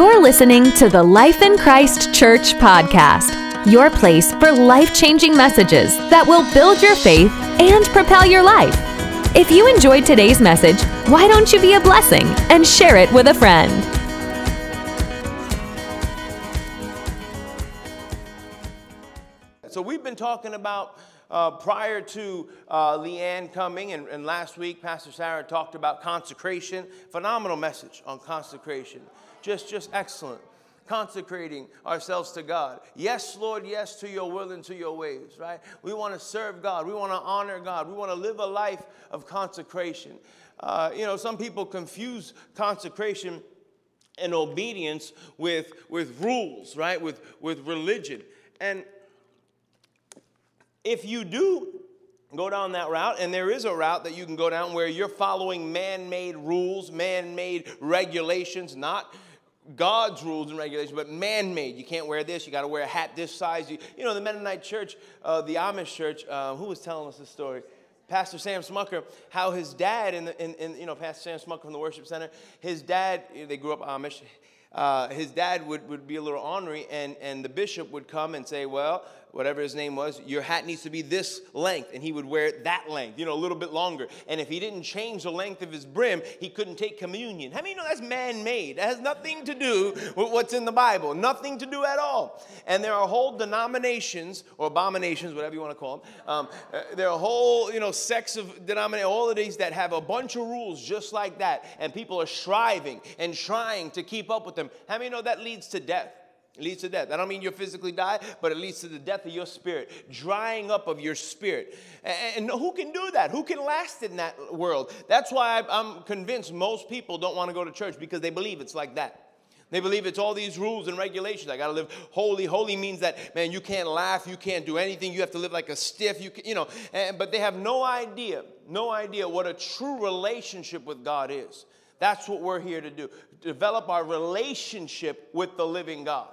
You're listening to the Life in Christ Church podcast, your place for life changing messages that will build your faith and propel your life. If you enjoyed today's message, why don't you be a blessing and share it with a friend? So we've been talking about uh, prior to uh, Leanne coming, and, and last week Pastor Sarah talked about consecration. Phenomenal message on consecration, just just excellent. Consecrating ourselves to God. Yes, Lord, yes to your will and to your ways, right? We want to serve God. We want to honor God. We want to live a life of consecration. Uh, you know, some people confuse consecration and obedience with, with rules, right? With, with religion. And if you do go down that route, and there is a route that you can go down where you're following man made rules, man made regulations, not God's rules and regulations, but man made. You can't wear this, you got to wear a hat this size. You, you, know, the Mennonite church, uh, the Amish church, uh, who was telling us this story? Pastor Sam Smucker, how his dad, in, the, in, in, you know, Pastor Sam Smucker from the worship center, his dad, they grew up Amish. Uh, his dad would, would be a little ornery, and, and the bishop would come and say, Well, whatever his name was, your hat needs to be this length. And he would wear it that length, you know, a little bit longer. And if he didn't change the length of his brim, he couldn't take communion. How many know that's man made? That has nothing to do with what's in the Bible, nothing to do at all. And there are whole denominations or abominations, whatever you want to call them. Um, uh, there are whole, you know, sects of denominations, all of these that have a bunch of rules just like that. And people are striving and trying to keep up with them. How many know that leads to death? It leads to death. I don't mean you physically die, but it leads to the death of your spirit, drying up of your spirit. And, who can do that? Who can last in that world? That's why I'm convinced most people don't want to go to church because they believe it's like that. They believe it's all these rules and regulations. I got to live holy. Holy means that, man, you can't laugh, you can't do anything, you have to live like a stiff, you, can, you know. And, but they have no idea, no idea what a true relationship with God is. That's what we're here to do develop our relationship with the living God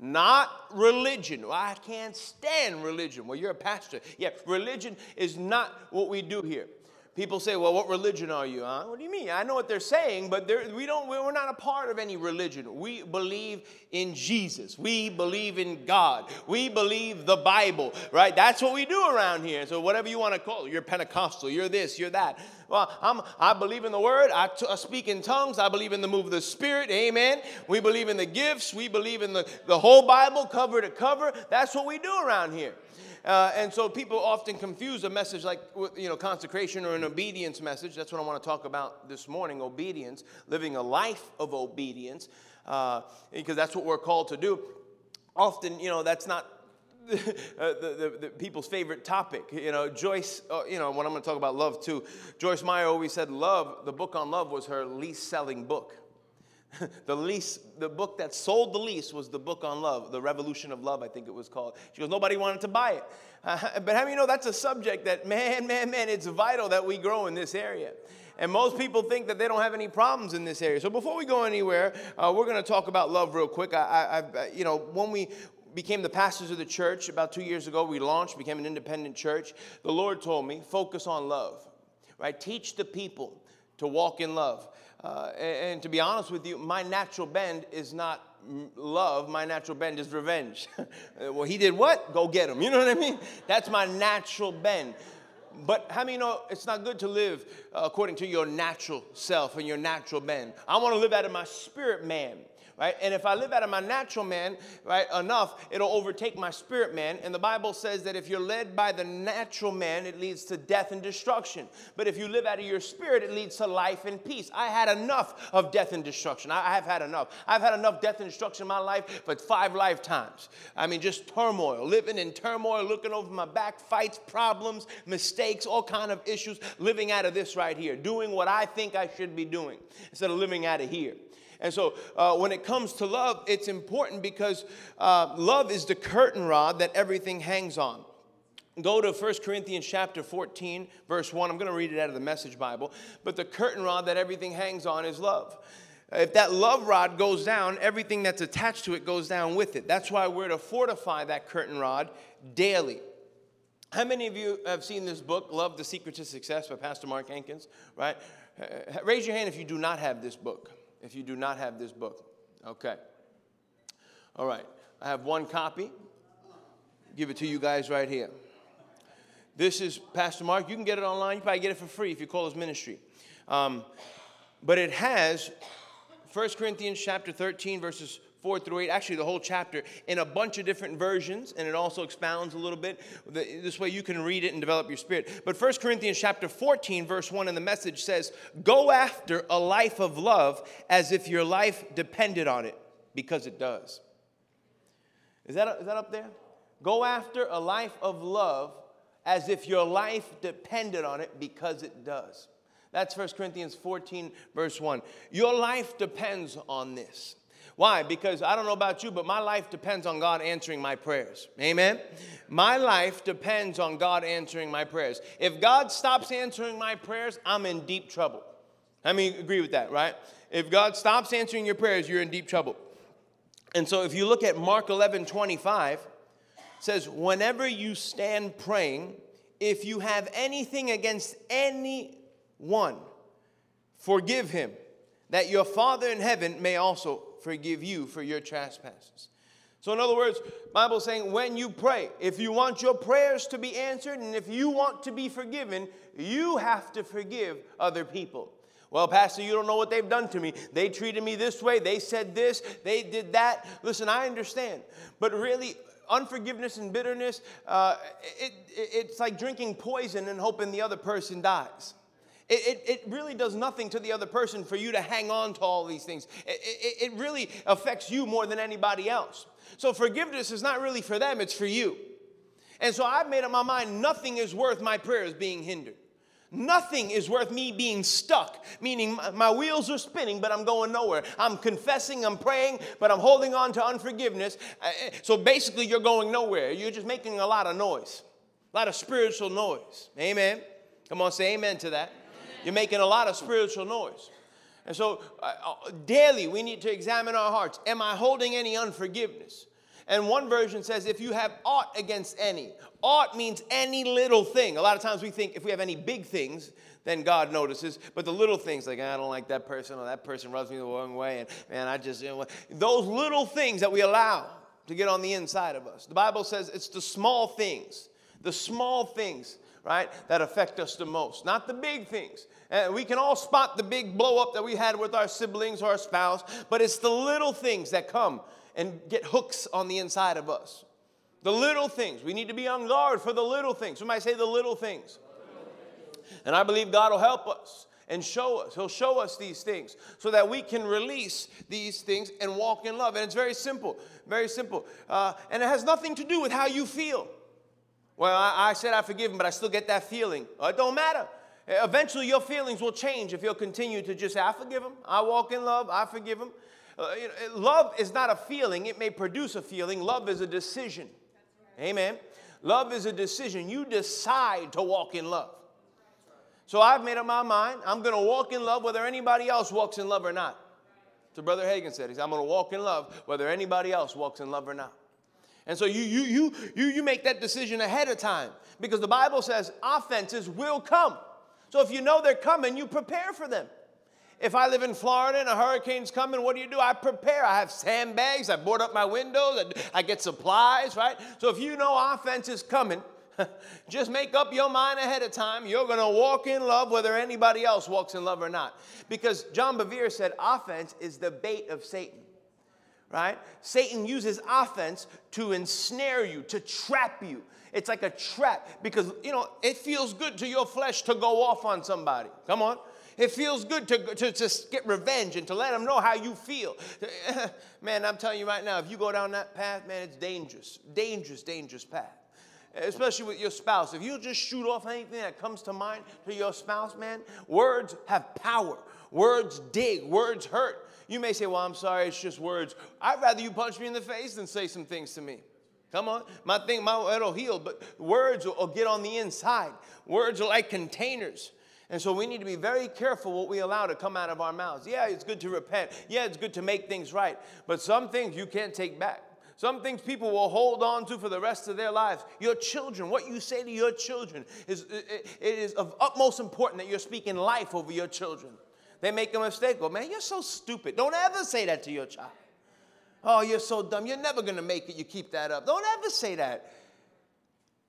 not religion. Well, I can't stand religion. Well, you're a pastor. Yeah, religion is not what we do here. People say, well, what religion are you? Huh? What do you mean? I know what they're saying, but they're, we don't, we're not a part of any religion. We believe in Jesus. We believe in God. We believe the Bible, right? That's what we do around here. So whatever you want to call it, you're Pentecostal, you're this, you're that. Well, I'm, I believe in the word. I, t- I speak in tongues. I believe in the move of the Spirit. Amen. We believe in the gifts. We believe in the, the whole Bible, cover to cover. That's what we do around here. Uh, and so people often confuse a message like you know consecration or an obedience message. That's what I want to talk about this morning: obedience, living a life of obedience, uh, because that's what we're called to do. Often, you know, that's not uh, the, the, the, people's favorite topic. You know, Joyce, uh, you know, when I'm going to talk about love too, Joyce Meyer always said love, the book on love was her least selling book. the least, the book that sold the least was the book on love, The Revolution of Love, I think it was called. She goes, nobody wanted to buy it. Uh, but how many you know that's a subject that, man, man, man, it's vital that we grow in this area. And most people think that they don't have any problems in this area. So before we go anywhere, uh, we're going to talk about love real quick. I, I, I, you know, when we became the pastors of the church about two years ago, we launched, became an independent church. The Lord told me, focus on love, right? Teach the people to walk in love. Uh, and, to be honest with you, my natural bend is not love, my natural bend is revenge. well, he did what? Go get him. You know what I mean? That's my natural bend. But how many know it's not good to live uh, according to your natural self and your natural bend? I want to live out of my spirit man right? And if I live out of my natural man, right, enough, it'll overtake my spirit man. And the Bible says that if you're led by the natural man, it leads to death and destruction. But if you live out of your spirit, it leads to life and peace. I had enough of death and destruction. I have had enough. I've had enough death and destruction in my life for five lifetimes. I mean, just turmoil, living in turmoil, looking over my back, fights, problems, mistakes, all kind of issues, living out of this right here, doing what I think I should be doing instead of living out of here. And so, uh, when it comes to love, it's important because uh, love is the curtain rod that everything hangs on. Go to 1 Corinthians chapter 14, verse 1. I'm going to read it out of the Message Bible. But the curtain rod that everything hangs on is love. If that love rod goes down, everything that's attached to it goes down with it. That's why we're to fortify that curtain rod daily. How many of you have seen this book, Love the Secret to Success by Pastor Mark Hankins? Right? Raise your hand if you do not have this book if you do not have this book. Okay. All right. I have one copy. Give it to you guys right here. This is Pastor Mark. You can get it online. You probably get it for free if you call his ministry. Um, but it has 1 Corinthians chapter 13, verses 4 through 8, actually the whole chapter, in a bunch of different versions, and it also expounds a little bit. This way you can read it and develop your spirit. But 1 Corinthians chapter 14, verse 1 in the message says, Go after a life of love as if your life depended on it, because it does. Is that, is that up there? Go after a life of love as if your life depended on it because it does. That's 1 Corinthians 14, verse 1. Your life depends on this. Why? Because I don't know about you, but my life depends on God answering my prayers. Amen? My life depends on God answering my prayers. If God stops answering my prayers, I'm in deep trouble. I mean, agree with that, right? If God stops answering your prayers, you're in deep trouble. And so if you look at Mark 11, 25, says, Whenever you stand praying, if you have anything against anyone, forgive him, that your Father in heaven may also forgive you for your trespasses. So, in other words, Bible saying when you pray, if you want your prayers to be answered and if you want to be forgiven, you have to forgive other people. Well, Pastor, you don't know what they've done to me. They treated me this way. They said this. They did that. Listen, I understand. But really, unforgiveness and bitterness, uh, it, it, it's like drinking poison and hoping the other person dies. It, it, it, really does nothing to the other person for you to hang on to all these things. It, it really affects you more than anybody else. So forgiveness is not really for them, it's for you. And so I've made up my mind nothing is worth my prayers being hindered. Nothing is worth me being stuck, meaning my wheels are spinning, but I'm going nowhere. I'm confessing, I'm praying, but I'm holding on to unforgiveness. Uh, uh, so basically, you're going nowhere. You're just making a lot of noise, a lot of spiritual noise. Amen. Come on, say amen to that. You're making a lot of spiritual noise. And so, uh, daily, we need to examine our hearts. Am I holding any unforgiveness? And one version says, if you have aught against any. Aught means any little thing. A lot of times we think if we have any big things, then God notices. But the little things, like I don't like that person, or that person rubs me the wrong way, and man, I just, you know, those little things that we allow to get on the inside of us. The Bible says it's the small things, the small things, right, that affect us the most, not the big things. And we can all spot the big blow up that we had with our siblings or our spouse, but it's the little things that come and get hooks on the inside of us. The little things. We need to be on guard for the little things. Somebody say the little things. And I believe God will help us and show us. He'll show us these things so that we can release these things and walk in love. And it's very simple, very simple. Uh, and it has nothing to do with how you feel. Well, I, I said I forgive him, but I still get that feeling. it don't matter. Eventually, your feelings will change if you'll continue to just say, I forgive him. I walk in love. I forgive him. Uh, you know, love is not a feeling, it may produce a feeling. Love is a decision. Right. Amen. Love is a decision. You decide to walk in love. So I've made up my mind. I'm going to walk in love whether anybody else walks in love or not. So Brother Hagin said, I'm going to walk in love whether anybody else walks in love or not. And so you, you, you, you, you make that decision ahead of time because the Bible says offenses will come. So if you know they're coming, you prepare for them. If I live in Florida and a hurricane's coming, what do you do? I prepare. I have sandbags. I board up my windows. I get supplies, right? So if you know offense is coming, just make up your mind ahead of time. You're going to walk in love whether anybody else walks in love or not. Because John Bevere said offense is the bait of Satan, right? Satan uses offense to ensnare you, to trap you. It's like a trap because, you know, it feels good to your flesh to go off on somebody. Come on. It feels good to, to, to get revenge and to let them know how you feel. man, I'm telling you right now, if you go down that path, man, it's dangerous. Dangerous, dangerous path. Especially with your spouse. If you just shoot off anything that comes to mind to your spouse, man, words have power. Words dig, words hurt. You may say, Well, I'm sorry, it's just words. I'd rather you punch me in the face than say some things to me. Come on. My thing, my it'll heal, but words will, will get on the inside. Words are like containers. And so we need to be very careful what we allow to come out of our mouths. Yeah, it's good to repent. Yeah, it's good to make things right. But some things you can't take back. Some things people will hold on to for the rest of their lives. Your children, what you say to your children, is it is of utmost importance that you're speaking life over your children. They make a mistake. Oh, man, you're so stupid. Don't ever say that to your child. Oh, you're so dumb. You're never going to make it. You keep that up. Don't ever say that.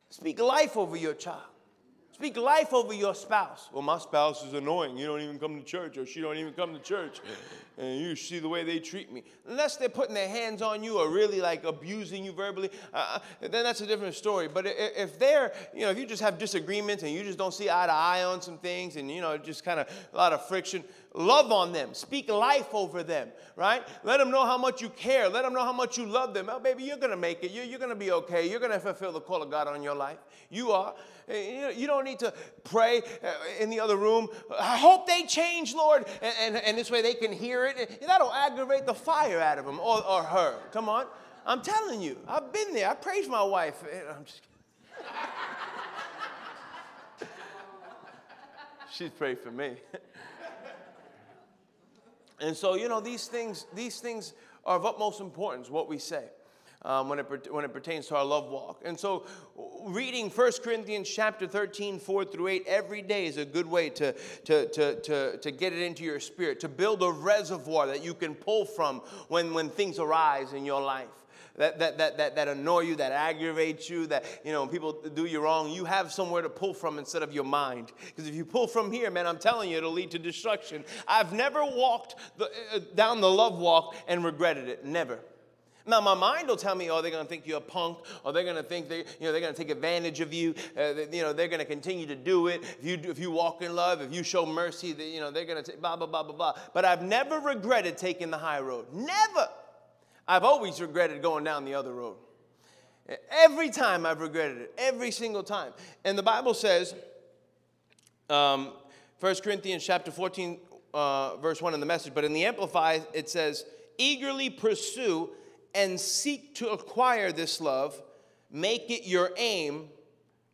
Speak life over your child. Speak life over your spouse. Well, my spouse is annoying. You don't even come to church, or she don't even come to church. And you see the way they treat me. Unless they're putting their hands on you or really like abusing you verbally, uh, uh then that's a different story. But if they're, you know, if you just have disagreements and you just don't see eye to eye on some things and, you know, just kind of a lot of friction, love on them. Speak life over them, right? Let them know how much you care. Let them know how much you love them. Oh, baby, you're going to make it. You're, you're going to be okay. You're going to fulfill the call of God on your life. You are. You don't need to pray uh, in the other room. I hope they change, Lord. And, and, and this way they can hear it. That'll aggravate the fire out of them or, or her. Come on. I'm telling you, I've been there. I praise my wife. I'm just She's prayed for me. and so, you know, these things, these things are of utmost importance, what we say um, when, it, when it pertains to our love walk. And so, reading 1 Corinthians chapter 13, 4 through 8 every day is a good way to, to, to, to, to get it into your spirit, to build a reservoir that you can pull from when, when things arise in your life. That, that, that, that, that annoy you, that aggravate you, that, you know, people do you wrong, you have somewhere to pull from instead of your mind. Because if you pull from here, man, I'm telling you, it'll lead to destruction. I've never walked the, uh, down the love walk and regretted it. Never. Now, my mind will tell me, oh, they're going to think you're a punk, or they're going to think they, you know, they're going to take advantage of you. Uh, they, you know, they're going to continue to do it. If you, if you walk in love, if you show mercy, they, you know, they're going to take blah, blah, blah, blah, blah. But I've never regretted taking the high road. Never. I've always regretted going down the other road. Every time I've regretted it, every single time. And the Bible says, um, 1 Corinthians chapter 14, uh, verse 1 in the message, but in the Amplified, it says, eagerly pursue and seek to acquire this love, make it your aim,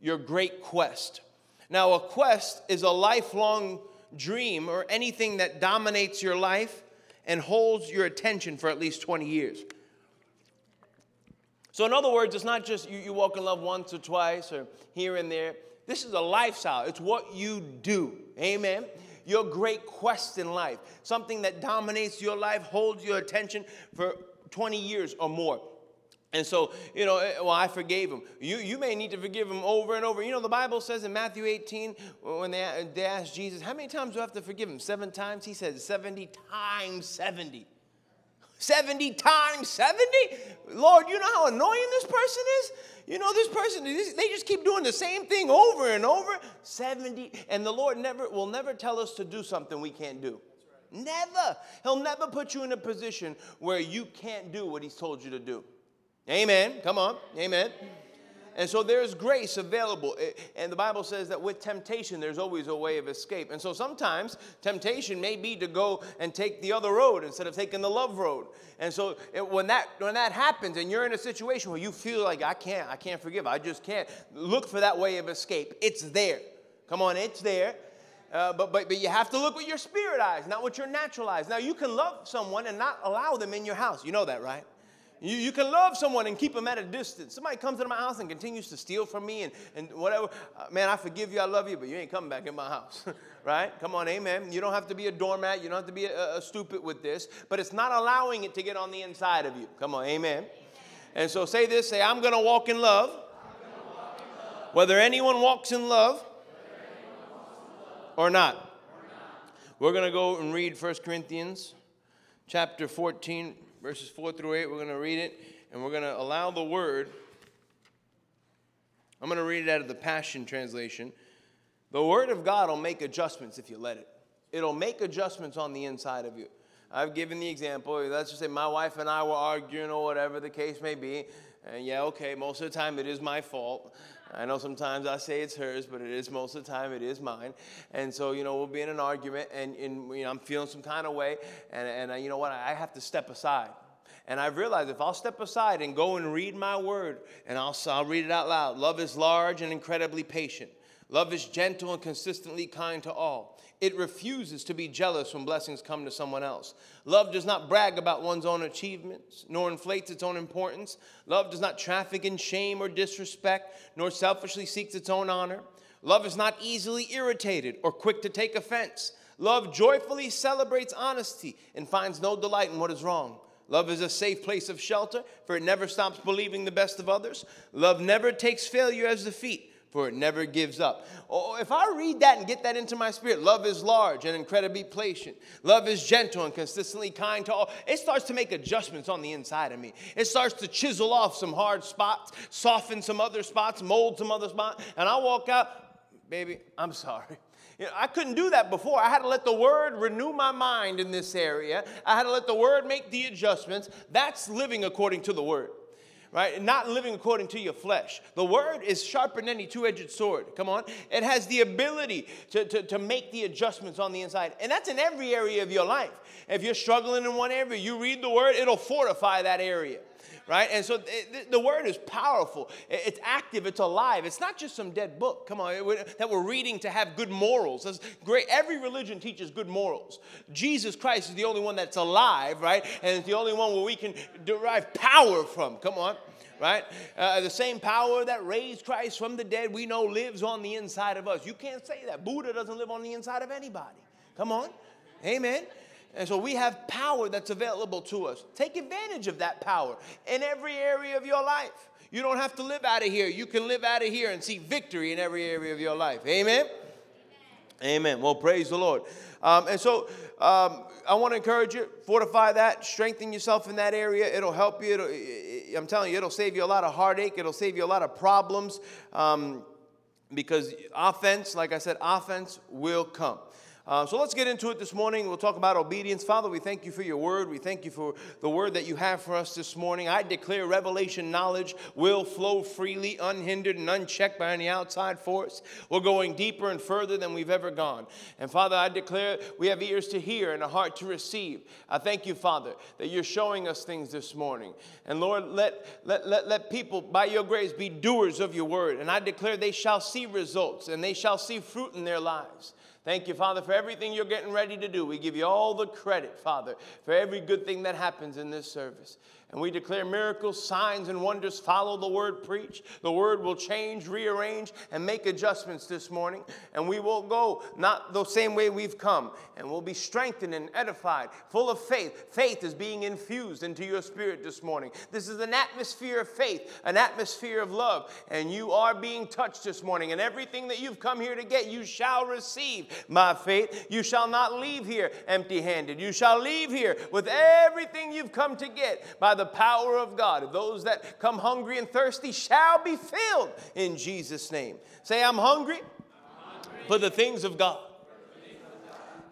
your great quest. Now, a quest is a lifelong dream or anything that dominates your life and holds your attention for at least 20 years. So, in other words, it's not just you, you walk in love once or twice or here and there. This is a lifestyle, it's what you do. Amen your great quest in life, something that dominates your life, holds your attention for 20 years or more. And so, you know, eh, well, I forgave him. You, you may need to forgive him over and over. You know, the Bible says in Matthew 18, when they, they asked Jesus, How many times do I have to forgive him? Seven times? He says, 70 times 70. 70 times 70? Lord, you know how annoying this person is? You know, this person, they just keep doing the same thing over and over. 70. And the Lord never will never tell us to do something we can't do. Never. He'll never put you in a position where you can't do what He's told you to do. Amen. Come on. Amen. And so there's grace available. And the Bible says that with temptation, there's always a way of escape. And so sometimes temptation may be to go and take the other road instead of taking the love road. And so it, when, that, when that happens and you're in a situation where you feel like, I can't, I can't forgive, I just can't, look for that way of escape. It's there. Come on, it's there. Uh, but, but, but you have to look with your spirit eyes, not with your natural eyes. Now, you can love someone and not allow them in your house. You know that, right? You, you can love someone and keep them at a distance. Somebody comes into my house and continues to steal from me and, and whatever. Uh, man, I forgive you, I love you, but you ain't coming back in my house, right? Come on, amen. You don't have to be a doormat. You don't have to be a, a stupid with this, but it's not allowing it to get on the inside of you. Come on, amen. And so say this say, I'm going to walk in love. Whether anyone walks in love or not. We're going to go and read 1 Corinthians chapter 14, verses 4 through 8. We're going to read it, and we're going to allow the word. I'm going to read it out of the Passion Translation. The word of God will make adjustments if you let it. It'll make adjustments on the inside of you. I've given the example. Let's just say my wife and I were arguing or whatever the case may be. And yeah, okay, most of the time it is my fault. I know sometimes I say it's hers, but it is most of the time it is mine. And so, you know, we'll be in an argument and, and you know, I'm feeling some kind of way. And, and uh, you know what? I have to step aside. And I've realized if I'll step aside and go and read my word, and I'll, I'll read it out loud love is large and incredibly patient. Love is gentle and consistently kind to all. It refuses to be jealous when blessings come to someone else. Love does not brag about one's own achievements, nor inflates its own importance. Love does not traffic in shame or disrespect, nor selfishly seeks its own honor. Love is not easily irritated or quick to take offense. Love joyfully celebrates honesty and finds no delight in what is wrong. Love is a safe place of shelter, for it never stops believing the best of others. Love never takes failure as defeat, for it never gives up. Oh, if I read that and get that into my spirit, love is large and incredibly patient. Love is gentle and consistently kind to all. It starts to make adjustments on the inside of me. It starts to chisel off some hard spots, soften some other spots, mold some other spots, and I walk out, baby, I'm sorry. You know, I couldn't do that before. I had to let the word renew my mind in this area. I had to let the word make the adjustments. That's living according to the word right? Not living according to your flesh. The word is sharper than any two edged sword. Come on. It has the ability to, to, to make the adjustments on the inside. And that's in every area of your life. If you're struggling in one area, you read the word, it'll fortify that area right? And so the word is powerful. It's active. It's alive. It's not just some dead book. Come on, that we're reading to have good morals. That's great. Every religion teaches good morals. Jesus Christ is the only one that's alive, right? And it's the only one where we can derive power from. Come on right? Uh, the same power that raised Christ from the dead, we know lives on the inside of us. You can't say that. Buddha doesn't live on the inside of anybody. Come on. Amen. And so we have power that's available to us. Take advantage of that power in every area of your life. You don't have to live out of here. You can live out of here and see victory in every area of your life. Amen? Amen. Amen. Well, praise the Lord. Um, and so um, I want to encourage you, fortify that, strengthen yourself in that area. It'll help you. It'll, I'm telling you, it'll save you a lot of heartache. It'll save you a lot of problems um, because offense, like I said, offense will come. Uh, so let's get into it this morning. We'll talk about obedience. Father, we thank you for your word. We thank you for the word that you have for us this morning. I declare revelation knowledge will flow freely, unhindered, and unchecked by any outside force. We're going deeper and further than we've ever gone. And Father, I declare we have ears to hear and a heart to receive. I thank you, Father, that you're showing us things this morning. And Lord, let, let, let, let people, by your grace, be doers of your word. And I declare they shall see results and they shall see fruit in their lives. Thank you, Father, for everything you're getting ready to do. We give you all the credit, Father, for every good thing that happens in this service. And we declare miracles, signs, and wonders follow the word preach. The word will change, rearrange, and make adjustments this morning. And we will go not the same way we've come. And we'll be strengthened and edified, full of faith. Faith is being infused into your spirit this morning. This is an atmosphere of faith, an atmosphere of love. And you are being touched this morning. And everything that you've come here to get, you shall receive by faith. You shall not leave here empty handed. You shall leave here with everything you've come to get by the power of God. Those that come hungry and thirsty shall be filled in Jesus' name. Say, I'm hungry, I'm hungry. for the things of God.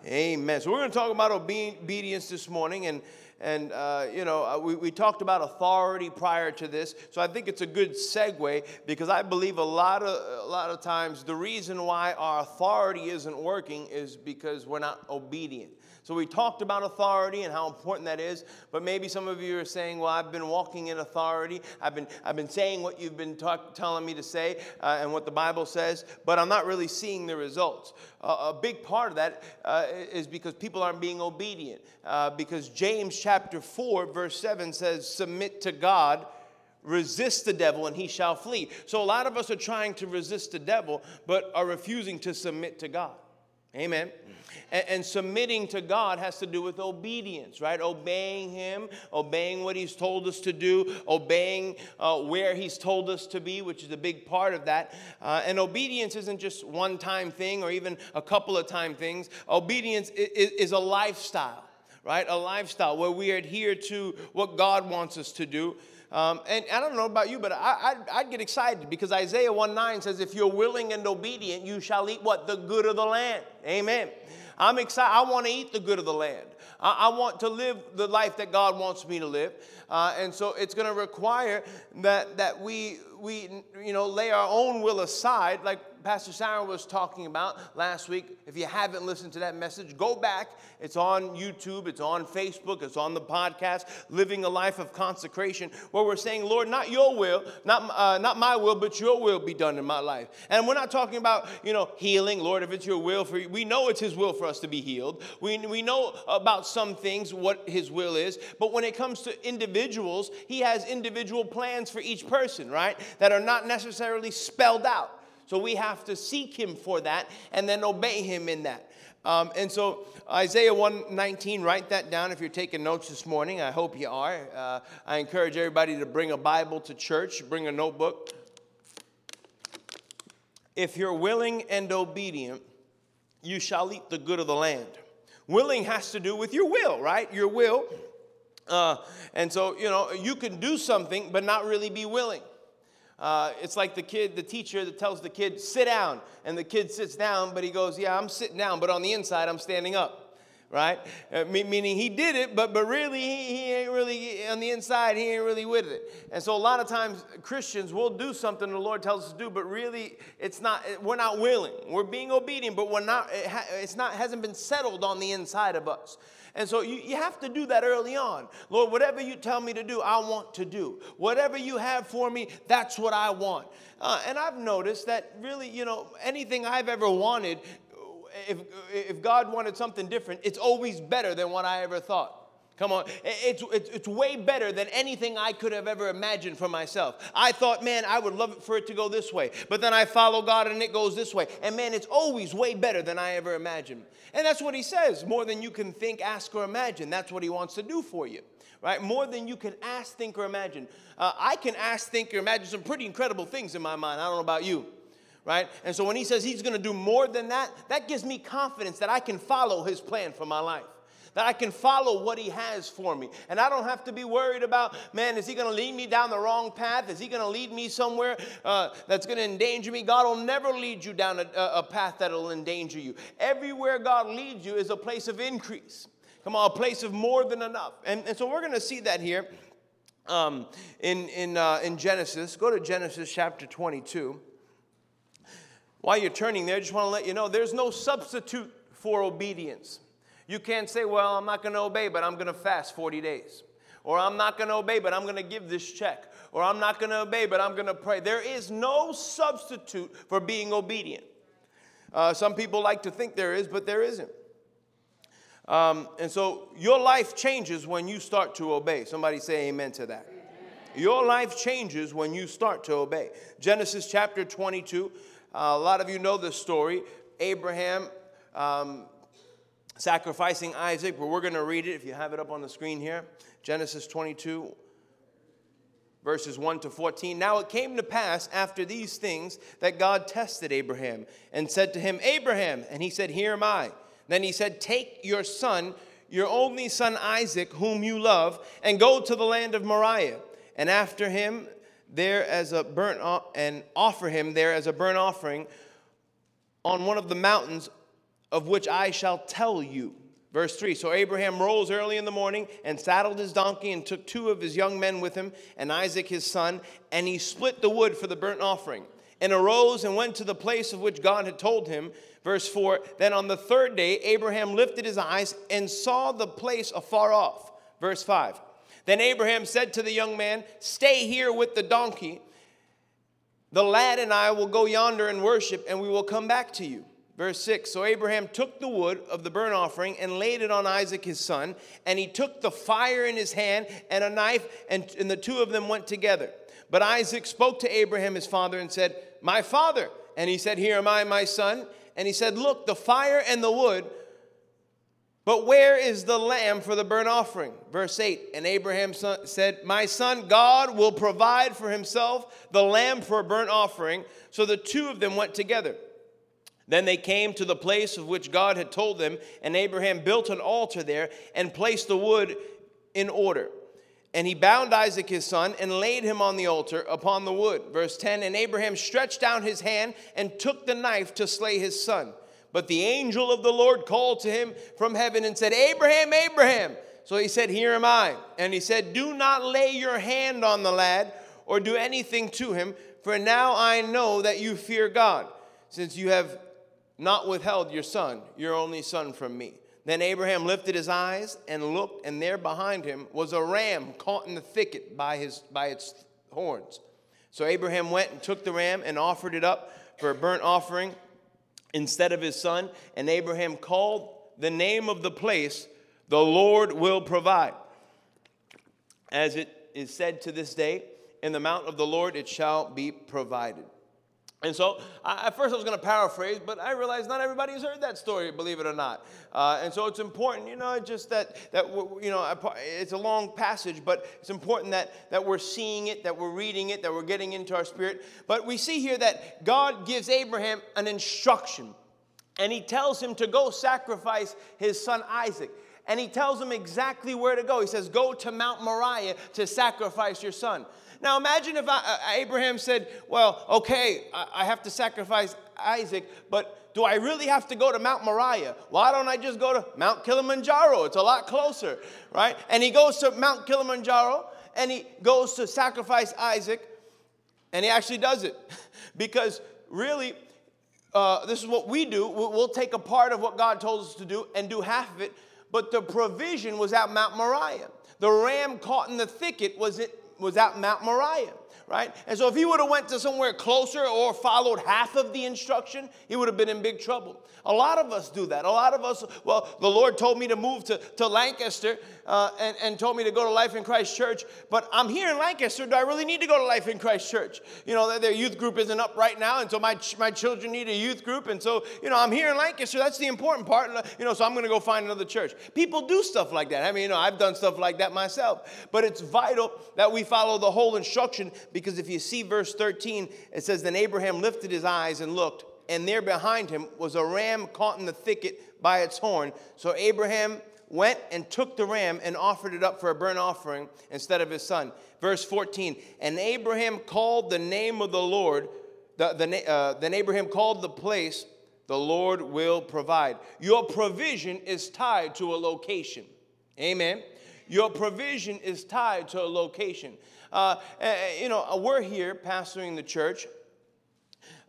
Amen. So we're going to talk about obedience this morning, and and uh, you know uh, we, we talked about authority prior to this. So I think it's a good segue because I believe a lot of a lot of times the reason why our authority isn't working is because we're not obedient. So we talked about authority and how important that is, but maybe some of you are saying, well, I've been walking in authority. I've been, I've been saying what you've been talk, telling me to say uh, and what the Bible says, but I'm not really seeing the results. Uh, a big part of that uh, is because people aren't being obedient. Uh, because James chapter 4, verse 7 says, submit to God resist the devil and he shall flee. So a lot of us are trying to resist the devil, but are refusing to submit to God. Amen. And, and, submitting to God has to do with obedience, right? Obeying Him, obeying what He's told us to do, obeying uh, where He's told us to be, which is a big part of that. Uh, and obedience isn't just one time thing or even a couple of time things. Obedience is, is a lifestyle, right? A lifestyle where we adhere to what God wants us to do. Um, and I don't know about you, but I, I, would get excited because Isaiah 1 9 says, If you're willing and obedient, you shall eat what? The good of the land. Amen. I'm excited. I want to eat the good of the land. I, I want to live the life that God wants me to live. Uh, and so it's going to require that, that we, we, you know, lay our own will aside, like Pastor Sarah was talking about last week. If you haven't listened to that message, go back. It's on YouTube, it's on Facebook, it's on the podcast, Living a Life of Consecration, where we're saying, Lord, not your will, not, uh, not my will, but your will be done in my life. And we're not talking about, you know, healing. Lord, if it's your will for you, we know it's his will for us to be healed. We, we know about some things, what his will is. But when it comes to individuals, he has individual plans for each person, right? That are not necessarily spelled out. So we have to seek Him for that and then obey Him in that. Um, and so Isaiah 119, write that down if you're taking notes this morning. I hope you are. Uh, I encourage everybody to bring a Bible to church, bring a notebook. If you're willing and obedient, you shall eat the good of the land. Willing has to do with your will, right? Your will. Uh, and so, you know, you can do something but not really be willing. Uh, it's like the kid, the teacher that tells the kid, sit down. And the kid sits down, but he goes, yeah, I'm sitting down, but on the inside, I'm standing up. Right? Uh, meaning he did it, but, but really, he, he ain't really, on the inside, he ain't really with it. And so a lot of times, Christians will do something the Lord tells us to do, but really, it's not, we're not willing. We're being obedient, but we're not, it ha, it's not, hasn't been settled on the inside of us. And so you, you have to do that early on. Lord, whatever you tell me to do, I want to do. Whatever you have for me, that's what I want. Uh, and I've noticed that really, you know, anything I've ever wanted, if, if God wanted something different, it's always better than what I ever thought. Come on. It's, it's, it's, way better than anything I could have ever imagined for myself. I thought, man, I would love it for it to go this way. But then I follow God and it goes this way. And man, it's always way better than I ever imagined. And that's what he says more than you can think, ask, or imagine. That's what he wants to do for you, right? More than you can ask, think, or imagine. Uh, I can ask, think, or imagine some pretty incredible things in my mind. I don't know about you right? And so when he says he's going to do more than that, that gives me confidence that I can follow his plan for my life that I can follow what He has for me. And I don't have to be worried about, man, is He going to lead me down the wrong path? Is He going to lead me somewhere uh, that's going to endanger me? God will never lead you down a, a path that will endanger you. Everywhere God leads you is a place of increase. Come on, a place of more than enough. And, and so we're going to see that here um, in, in, uh, in Genesis. Go to Genesis chapter 22. While you're turning there, I just want to let you know there's no substitute for obedience. You can't say, well, I'm not going to obey, but I'm going to fast 40 days. Or I'm not going to obey, but I'm going to give this check. Or I'm not going to obey, but I'm going to pray. There is no substitute for being obedient. Uh, some people like to think there is, but there isn't. Um, and so your life changes when you start to obey. Somebody say amen to that. Your life changes when you start to obey. Genesis chapter 22. Uh, a lot of you know this story. Abraham um, sacrificing Isaac, but we're going to read it if you have it up on the screen here. Genesis 22, verses 1 to 14. Now it came to pass after these things that God tested Abraham and said to him, Abraham, and he said, Here am I. Then he said, Take your son, your only son Isaac, whom you love, and go to the land of Moriah, and after him there as a burnt and offer him there as a burnt offering on one of the mountains of which I shall tell you. Verse 3 So Abraham rose early in the morning and saddled his donkey and took two of his young men with him and Isaac his son, and he split the wood for the burnt offering, and arose and went to the place of which God had told him. Verse 4 Then on the third day, Abraham lifted his eyes and saw the place afar off. Verse 5 Then Abraham said to the young man, Stay here with the donkey. The lad and I will go yonder and worship, and we will come back to you. Verse 6 So Abraham took the wood of the burnt offering and laid it on Isaac his son, and he took the fire in his hand and a knife, and, and the two of them went together. But Isaac spoke to Abraham his father and said, My father. And he said, Here am I, my son. And he said, Look, the fire and the wood, but where is the lamb for the burnt offering? Verse 8 And Abraham said, My son, God will provide for himself the lamb for a burnt offering. So the two of them went together. Then they came to the place of which God had told them, and Abraham built an altar there and placed the wood in order. And he bound Isaac his son and laid him on the altar upon the wood. Verse 10 And Abraham stretched out his hand and took the knife to slay his son. But the angel of the Lord called to him from heaven and said, Abraham, Abraham. So he said, Here am I. And he said, Do not lay your hand on the lad or do anything to him, for now I know that you fear God, since you have not withheld your son, your only son, from me. Then Abraham lifted his eyes and looked, and there behind him was a ram caught in the thicket by, his, by its horns. So Abraham went and took the ram and offered it up for a burnt offering instead of his son. And Abraham called the name of the place, The Lord Will Provide. As it is said to this day, in the mount of the Lord it shall be provided. And so, I, at first, I was going to paraphrase, but I realized not everybody has heard that story, believe it or not. Uh, and so, it's important, you know, just that that you know, it's a long passage, but it's important that that we're seeing it, that we're reading it, that we're getting into our spirit. But we see here that God gives Abraham an instruction, and He tells him to go sacrifice his son Isaac and he tells him exactly where to go. He says, Go to Mount Moriah to sacrifice your son. Now imagine if I, uh, Abraham said, Well, okay, I, have to sacrifice Isaac, but do I really have to go to Mount Moriah? Why don't I just go to Mount Kilimanjaro? It's a lot closer, right? And he goes to Mount Kilimanjaro and he goes to sacrifice Isaac, and he actually does it because really, uh, this is what we do. We'll take a part of what God told us to do and do half of it, but the provision was at Mount Moriah. The ram caught in the thicket was was at Mount Moriah, right? And so if he would have went to somewhere closer or followed half of the instruction, he would have been in big trouble. A lot of us do that. A lot of us, well, the Lord told me to move to, to Lancaster uh, and, and told me to go to Life in Christ Church, but I'm here in Lancaster. Do I really need to go to Life in Christ Church? You know, their youth group isn't up right now, and so my, my children need a youth group, and so, you know, I'm here in Lancaster. That's the important part, you know, so I'm going to go find another church. People do stuff like that. I mean, you know, I've done stuff like that myself, but it's vital that we follow the whole instruction because if you see verse 13, it says, Then Abraham lifted his eyes and looked and there behind him was a ram caught in the thicket by its horn. So Abraham went and took the ram and offered it up for a burnt offering instead of his son. Verse 14 And Abraham called the name of the Lord, the, the, uh, then Abraham called the place, the Lord will provide. Your provision is tied to a location. Amen. Your provision is tied to a location. Uh, uh you know, we're here pastoring the church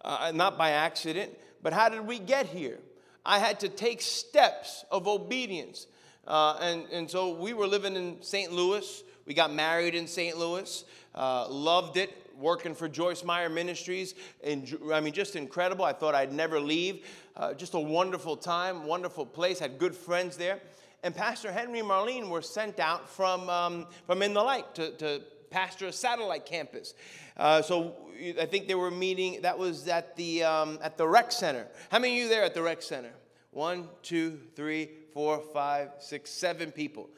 uh, not by accident, but how did we get here? I had to take steps of obedience. Uh, and, and so we were living in St. Louis. We got married in St. Louis, uh, loved it, working for Joyce Meyer Ministries. And, I mean, just incredible. I thought I'd never leave. Uh, just a wonderful time, wonderful place, had good friends there. And Pastor Henry and Marlene were sent out from, um, from In the Light to, to pastor a satellite campus. Uh, so I think they were meeting, that was at the, um, at the rec center. How many of you there at the rec center? One, two, three, four, five, six, seven people.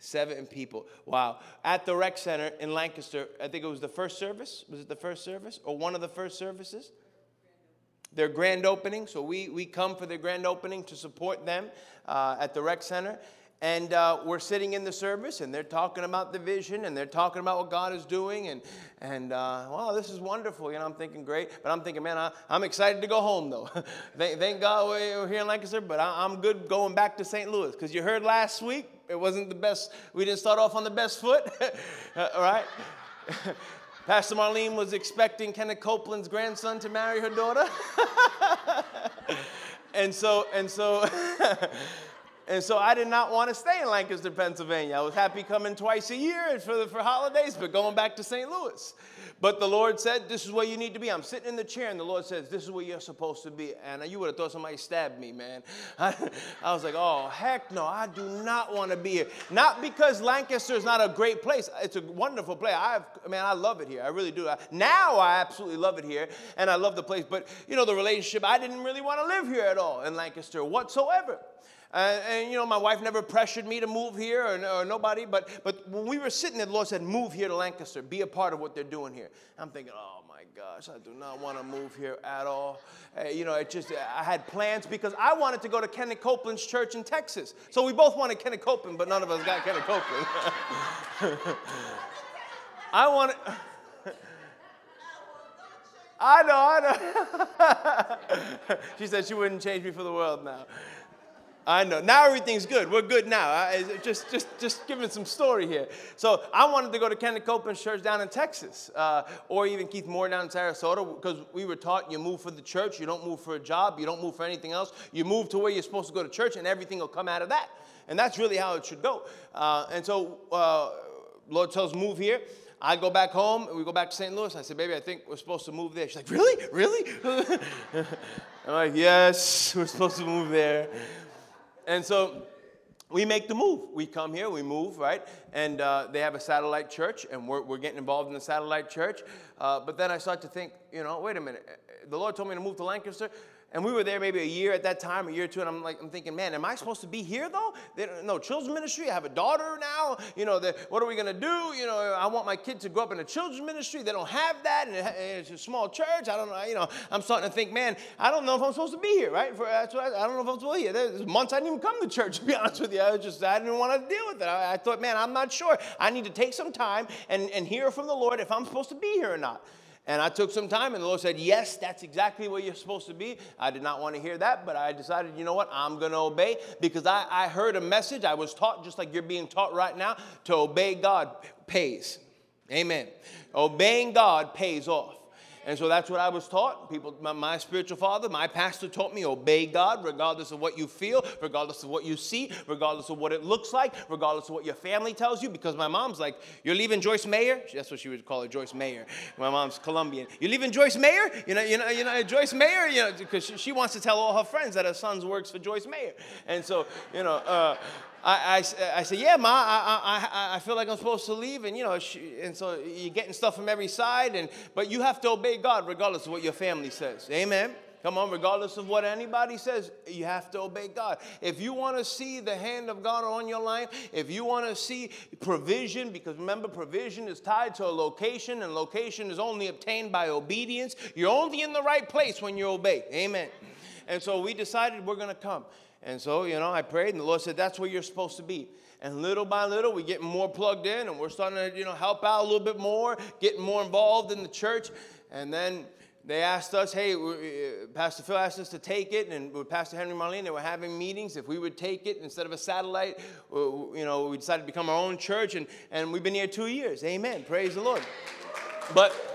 Seven people. Wow. At the rec center in Lancaster, I think it was the first service. Was it the first service or one of the first services? Their grand opening. So we, we come for their grand opening to support them uh, at the rec center. And uh, we're sitting in the service, and they're talking about the vision, and they're talking about what God is doing, and and uh, wow, this is wonderful. You know, I'm thinking great, but I'm thinking, man, I, am excited to go home though. thank, thank, God we're here in Lancaster, but I, am good going back to St. Louis because you heard last week it wasn't the best. We didn't start off on the best foot, all right. Pastor Marlene was expecting Kenneth Copeland's grandson to marry her daughter. and so, and so, and so I did not want to stay in Lancaster, Pennsylvania. I was happy coming twice a year for, the, for holidays, but going back to St. Louis. But the Lord said, This is where you need to be. I'm sitting in the chair, and the Lord says, This is where you're supposed to be. And you would have thought somebody stabbed me, man. I, I was like, Oh, heck no, I do not want to be here. Not because Lancaster is not a great place, it's a wonderful place. I've, man, I love it here. I really do. Now I absolutely love it here, and I love the place. But, you know, the relationship, I didn't really want to live here at all in Lancaster whatsoever. Uh, and you know, my wife never pressured me to move here or, or, nobody, but, but when we were sitting there, the Lord said, Move here to Lancaster, be a part of what they're doing here. I'm thinking, Oh my gosh, I do not want to move here at all. Uh, you know, it just, I had plans because I wanted to go to Kenneth Copeland's church in Texas. So we both wanted Kenneth Copeland, but none of us got Kenneth Copeland. I wanted. I know, I know. she said she wouldn't change me for the world now. I know. Now everything's good. We're good now. I, just, just, just giving some story here. So I wanted to go to Kenneth Copeland's church down in Texas, uh, or even Keith Moore down in Sarasota, because we were taught you move for the church, you don't move for a job, you don't move for anything else. You move to where you're supposed to go to church, and everything will come out of that. And that's really how it should go. Uh, and so, uh, Lord tells move here. I go back home, and we go back to St. Louis. I said, baby, I think we're supposed to move there. She's like, really? Really? I'm like, yes, we're supposed to move there. And so we make the move. We come here, we move, right? And uh, they have a satellite church, and we're, we're getting involved in the satellite church. Uh, but then I start to think, you know, wait a minute. The Lord told me to move to Lancaster. And we were there maybe a year at that time, a year or two, and I'm like, I'm thinking, man, am I supposed to be here though? No, children's ministry. I have a daughter now. You know, what are we gonna do? You know, I want my kid to grow up in a children's ministry. They don't have that, and it's a small church. I don't know. You know, I'm starting to think, man, I don't know if I'm supposed to be here, right? For, that's what I, I don't know if I'm supposed to be here. There's months I didn't even come to church. To be honest with you, I just I didn't want to deal with it. I, I thought, man, I'm not sure. I need to take some time and, and hear from the Lord if I'm supposed to be here or not. And I took some time, and the Lord said, Yes, that's exactly where you're supposed to be. I did not want to hear that, but I decided, you know what, I'm going to obey because I, I heard a message. I was taught, just like you're being taught right now, to obey God pays. Amen. Obeying God pays off. And so that's what I was taught. People, my, my, spiritual father, my pastor taught me obey God regardless of what you feel, regardless of what you see, regardless of what it looks like, regardless of what your family tells you. Because my mom's like, You're leaving Joyce Meyer? That's what she would call her, Joyce Meyer. My mom's Colombian. You're leaving Joyce Meyer? You know, you know, you know Joyce Meyer? You know, because she, she, wants to tell all her friends that her son works for Joyce Meyer. And so, you know, uh, I, I, I said, yeah, Ma, I, I, I feel like I'm supposed to leave. And, you know, she, and so you're getting stuff from every side. And, but you have to obey God regardless of what your family says. Amen. Come on, regardless of what anybody says, you have to obey God. If you want to see the hand of God on your life, if you want to see provision, because remember, provision is tied to a location, and location is only obtained by obedience. You're only in the right place when you obey. Amen. And so we decided we're going to come. And so, you know, I prayed, and the Lord said, That's where you're supposed to be. And little by little, we get more plugged in, and we're starting to, you know, help out a little bit more, getting more involved in the church. And then they asked us, hey, uh, Pastor Phil asked us to take it, and with Pastor Henry Marlene, they were having meetings. If we would take it instead of a satellite, you know, we decided to become our own church, and, and we've been here two years. Amen. Praise the Lord. But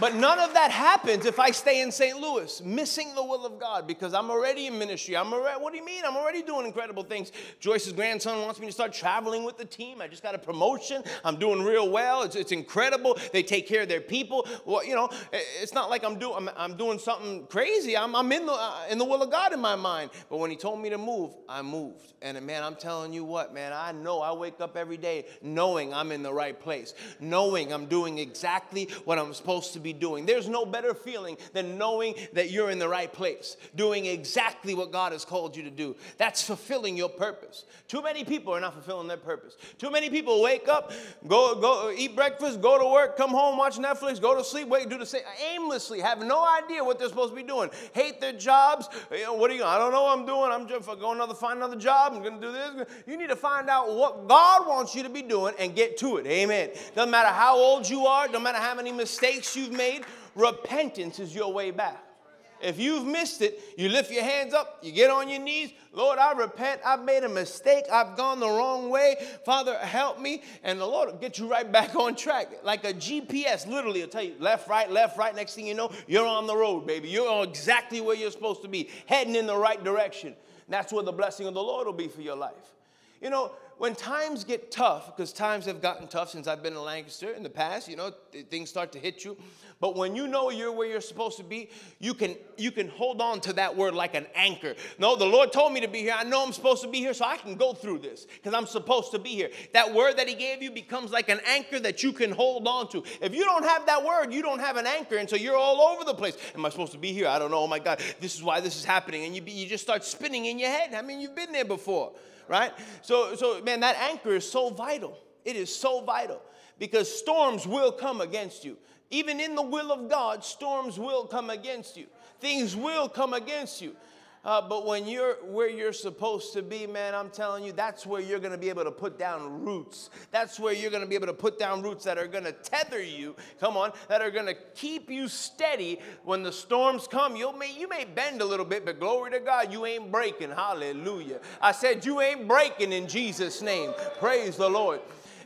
but none of that happens if I stay in St. Louis, missing the will of God because I'm already in ministry. I'm already, what do you mean? I'm already doing incredible things. Joyce's grandson wants me to start traveling with the team. I just got a promotion. I'm doing real well. It's, it's incredible. They take care of their people. Well, you know, it's not like I'm doing I'm, I'm doing something crazy. I'm, I'm in the uh, in the will of God in my mind. But when He told me to move, I moved. And man, I'm telling you what, man, I know I wake up every day knowing I'm in the right place, knowing I'm doing exactly what I'm supposed to be be doing. There's no better feeling than knowing that you're in the right place, doing exactly what God has called you to do. That's fulfilling your purpose. Too many people are not fulfilling their purpose. Too many people wake up, go go eat breakfast, go to work, come home, watch Netflix, go to sleep, wait, do the same aimlessly, have no idea what they're supposed to be doing. Hate their jobs. You know, what are you? I don't know what I'm doing. I'm just going another find another job. I'm going to do this. You need to find out what God wants you to be doing and get to it. Amen. Doesn't matter how old you are. Doesn't matter how many mistakes you've made, repentance is your way back. If you've missed it, you lift your hands up, you get on your knees. Lord, I repent. I've made a mistake. I've gone the wrong way. Father, help me. And the Lord will get you right back on track. Like a GPS, literally, will tell you left, right, left, right. Next thing you know, you're on the road, baby. You're exactly where you're supposed to be, heading in the right direction. And that's where the blessing of the Lord will be for your life. You know, when times get tough, because times have gotten tough since I've been in Lancaster in the past, you know, th- things start to hit you. But when you know you're where you're supposed to be, you can you can hold on to that word like an anchor. No, the Lord told me to be here. I know I'm supposed to be here, so I can go through this because I'm supposed to be here. That word that He gave you becomes like an anchor that you can hold on to. If you don't have that word, you don't have an anchor, and so you're all over the place. Am I supposed to be here? I don't know. Oh my God, this is why this is happening, and you you just start spinning in your head. I mean, you've been there before right? So, so man, that anchor is so vital. It is so vital because storms will come against you. Even in the will of God, storms will come against you. Things will come against you. Uh, but when you're where you're supposed to be, man, I'm telling you, that's where you're going to be able to put down roots. That's where you're going to be able to put down roots that are going to tether you, come on, that are going to keep you steady when the storms come. You may, you may bend a little bit, but glory to God, you ain't breaking. Hallelujah. I said, you ain't breaking in Jesus' name. Praise the Lord.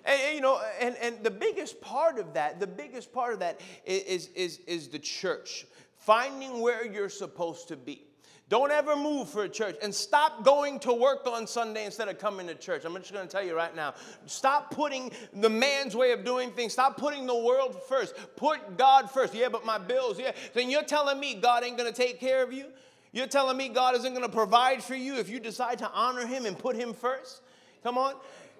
And, and, you know, and, and the biggest part of that, the biggest part of that is, is, is the church, finding where you're supposed to be. Don't ever move for a church and stop going to work on Sunday instead of coming to church. I'm just going to tell you right now. Stop putting the man's way of doing things. Stop putting the world first. Put God first. Yeah, but my bills, yeah. Then you're telling me God ain't going to take care of you? You're telling me God isn't going to provide for you if you decide to honor Him and put Him first? Come on.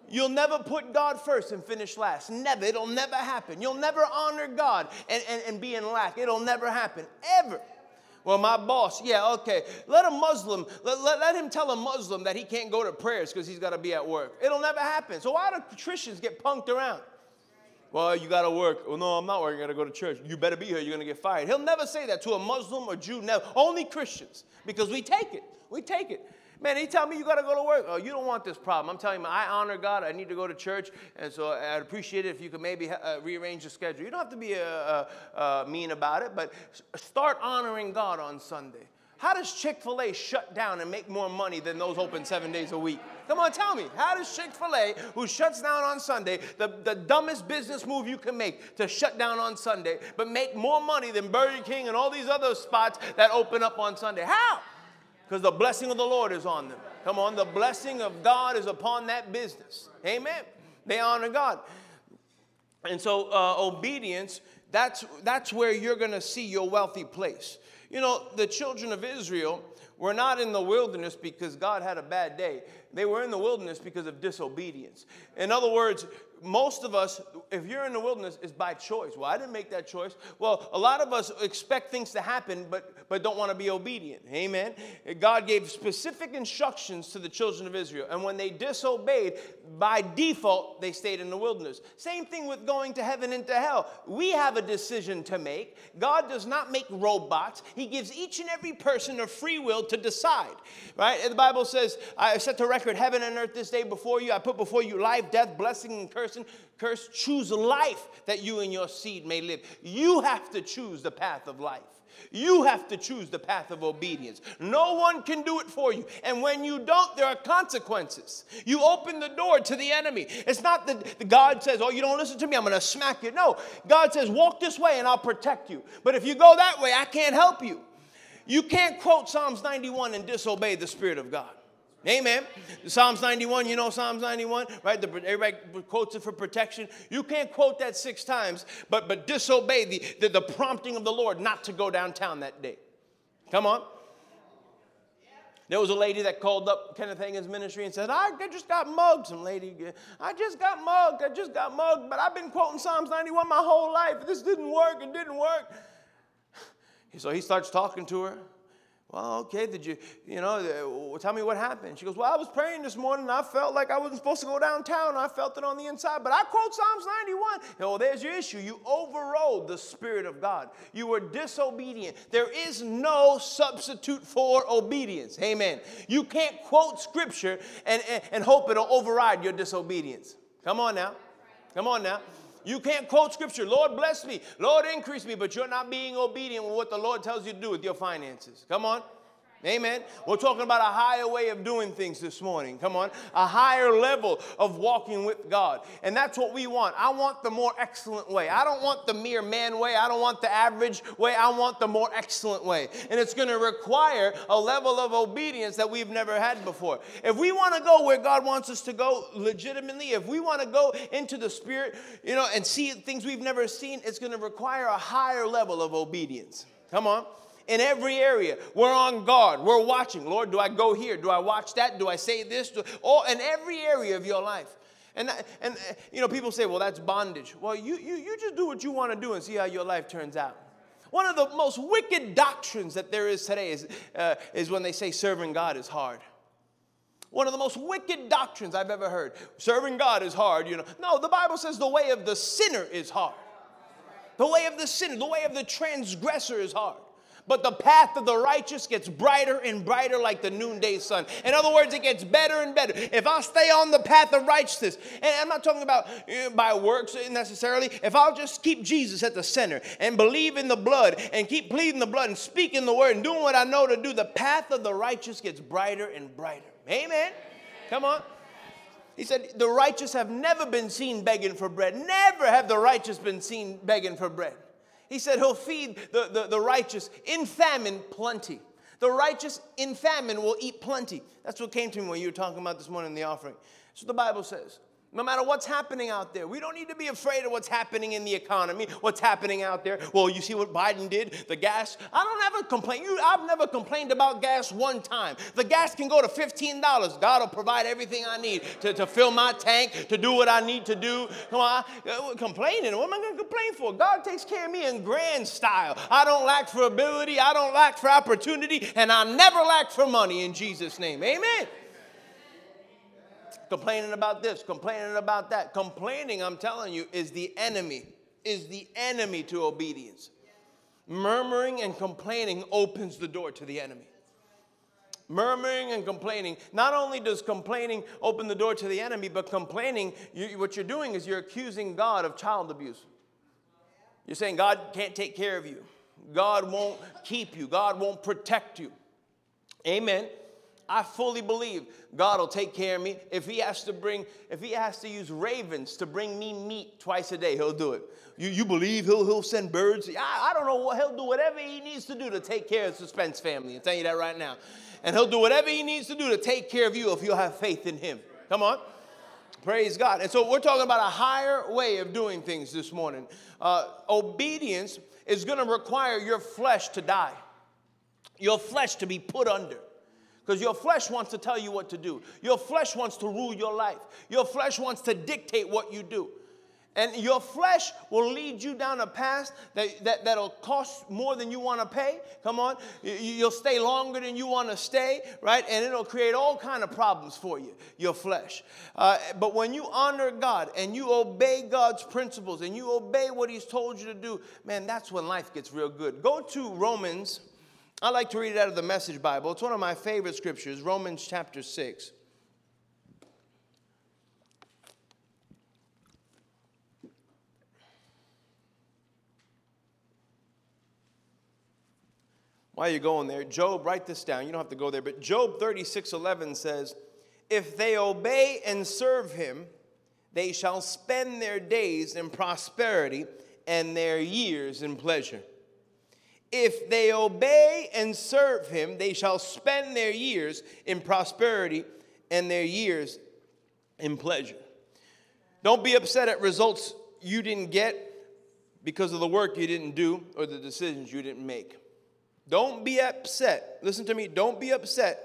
You'll never put God first and finish last. Never. It'll never happen. You'll never honor God and, and, and be in lack. It'll never happen. Ever. Well, my boss, yeah, okay. Let a Muslim, let, let, let him tell a Muslim that he can't go to prayers because he's got to be at work. It'll never happen. So why do Christians get punked around? Well, you got to work. Well, no, I'm not working. I got to go to church. You better be here. You're going to get fired. He'll never say that to a Muslim or Jew. Never. Only Christians because we take it. We take it. Man, he tell me you got to go to work. Oh, you don't want this problem. I'm telling you, I honor God. I need to go to church, and so I'd appreciate it if you could maybe uh, rearrange the schedule. You don't have to be uh, uh, uh mean about it, but start honoring God on Sunday. How does Chick fil A shut down and make more money than those open seven days a week? Come on, tell me. How does Chick fil A, who shuts down on Sunday, the, the dumbest business move you can make to shut down on Sunday, but make more money than Burger King and all these other spots that open up on Sunday? How? Because the blessing of the Lord is on them. Come on, the blessing of God is upon that business. Amen. They honor God. And so, uh, obedience, that's, that's where you're going to see your wealthy place. You know, the children of Israel were not in the wilderness because God had a bad day. They were in the wilderness because of disobedience. In other words, most of us, if you're in the wilderness, is by choice. Well, I didn't make that choice. Well, a lot of us expect things to happen, but, but don't want to be obedient. Amen. God gave specific instructions to the children of Israel. And when they disobeyed, by default, they stayed in the wilderness. Same thing with going to heaven and to hell. We have a decision to make. God does not make robots, He gives each and every person a free will to decide. Right? The Bible says, I set to record heaven and earth this day before you. I put before you life, death, blessing, and curse person curse. Choose life that you and your seed may live. You have to choose the path of life. You have to choose the path of obedience. No one can do it for you. And when you don't, there are consequences. You open the door to the enemy. It's not that God says, Oh, you don't listen to me, I'm going to smack you. No, God says, Walk this way and I'll protect you. But if you go that way, I can't help you. You can't quote Psalms 91 and disobey the Spirit of God. Amen. Psalms 91, you know Psalms 91, right? The, everybody quotes it for protection. You can't quote that six times, but, but disobey the, the, the prompting of the Lord not to go downtown that day. Come on. There was a lady that called up Kenneth Hagin's ministry and said, I just got mugged. Some lady, I just got mugged. I just got mugged, but I've been quoting Psalms 91 my whole life. This didn't work. It didn't work. So he starts talking to her. Well, okay, did you, you know, uh, tell me what happened? She goes, Well, I was praying this morning I felt like I wasn't supposed to go downtown. I felt it on the inside, but I quote Psalms 91. Oh, there's your issue. You overrode the Spirit of God, you were disobedient. There is no substitute for obedience. Amen. You can't quote Scripture and, and, and hope it'll override your disobedience. Come on now. Come on now. You can't quote scripture, Lord bless me, Lord increase me, but you're not being obedient with what the Lord tells you to do with your finances. Come on. Amen. We're talking about a higher way of doing things this morning. Come on. A higher level of walking with God. And that's what we want. I want the more excellent way. I don't want the mere man way. I don't want the average way. I want the more excellent way. And it's going to require a level of obedience that we've never had before. If we want to go where God wants us to go legitimately, if we want to go into the Spirit, you know, and see things we've never seen, it's going to require a higher level of obedience. Come on in every area. We're on guard. We're watching. Lord, do I go here? Do I watch that? Do I say this? Do, all in every area of your life. And, and you know, people say, well, that's bondage. Well, you, you, you just do what you want to do and see how your life turns out. One of the most wicked doctrines that there is today is, uh, is when they say serving God is hard. One of the most wicked doctrines I've ever heard. Serving God is hard, you know. No, the Bible says the way of the sinner is hard. The way of the sinner, the way of the transgressor is hard. But the path of the righteous gets brighter and brighter like the noonday sun. In other words, it gets better and better. If I stay on the path of righteousness, and I'm not talking about know, by works necessarily, if I'll just keep Jesus at the center and believe in the blood and keep pleading the blood and speaking the word and doing what I know to do, the path of the righteous gets brighter and brighter. Amen. Come on. He said, The righteous have never been seen begging for bread. Never have the righteous been seen begging for bread. He said he'll feed the, the, the righteous in famine plenty. The righteous in famine will eat plenty. That's what came to me when you were talking about this morning in the offering. So the Bible says. No matter what's happening out there, we don't need to be afraid of what's happening in the economy, what's happening out there. Well, you see what Biden did, the gas. I don't ever complain. You, I've never complained about gas one time. The gas can go to $15. God will provide everything I need to, to fill my tank, to do what I need to do. Come on, uh, complaining. What am I going to complain for? God takes care of me in grand style. I don't lack for ability, I don't lack for opportunity, and I never lack for money in Jesus' name. Amen complaining about this, complaining about that. Complaining, I'm telling you, is the enemy, is the enemy to obedience. Murmuring and complaining opens the door to the enemy. Murmuring and complaining. Not only does complaining open the door to the enemy, but complaining, you, what you're doing is you're accusing God of child abuse. You're saying God can't take care of you, God won't keep you, God won't protect you. Amen. I fully believe God will take care of me. If He has to bring, if He has to use ravens to bring me meat twice a day, He'll do it. You, you believe He'll, he'll send birds? I, I don't know what He'll do, whatever He needs to do to take care of the suspense family. I'm telling you that right now. And He'll do whatever He needs to do to take care of you if you have faith in Him. Come on. Praise God. And so we're talking about a higher way of doing things this morning. Uh, obedience is going to require your flesh to die, your flesh to be put under. Because your flesh wants to tell you what to do. Your flesh wants to rule your life. Your flesh wants to dictate what you do. And your flesh will lead you down a path that, that, that'll cost more than you want to pay. Come on. You'll stay longer than you want to stay, right? And it'll create all kind of problems for you, your flesh. Uh, but when you honor God and you obey God's principles and you obey what He's told you to do, man, that's when life gets real good. Go to Romans I like to read it out of the Message Bible. It's one of my favorite scriptures, Romans chapter 6. While you're going there, Job, write this down. You don't have to go there, but Job 36 11 says, If they obey and serve him, they shall spend their days in prosperity and their years in pleasure. If they obey and serve him, they shall spend their years in prosperity and their years in pleasure. Don't be upset at results you didn't get because of the work you didn't do or the decisions you didn't make. Don't be upset. Listen to me. Don't be upset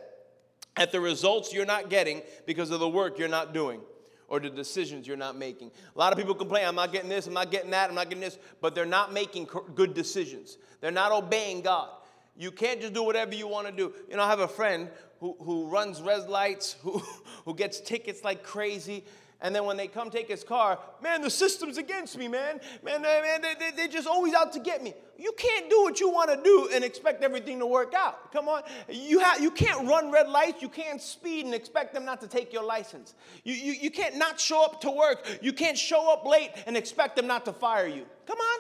at the results you're not getting because of the work you're not doing or the decisions you're not making. A lot of people complain, I'm not getting this, I'm not getting that, I'm not getting this, but they're not making good decisions. They're not obeying God. You can't just do whatever you want to do. You know, I have a friend who, who runs red lights, who, who gets tickets like crazy. And then when they come take his car, man, the system's against me, man. Man, man, they, they, they're just always out to get me. You can't do what you want to do and expect everything to work out. Come on. You, ha- you can't run red lights. You can't speed and expect them not to take your license. You, you, you can't not show up to work. You can't show up late and expect them not to fire you. Come on.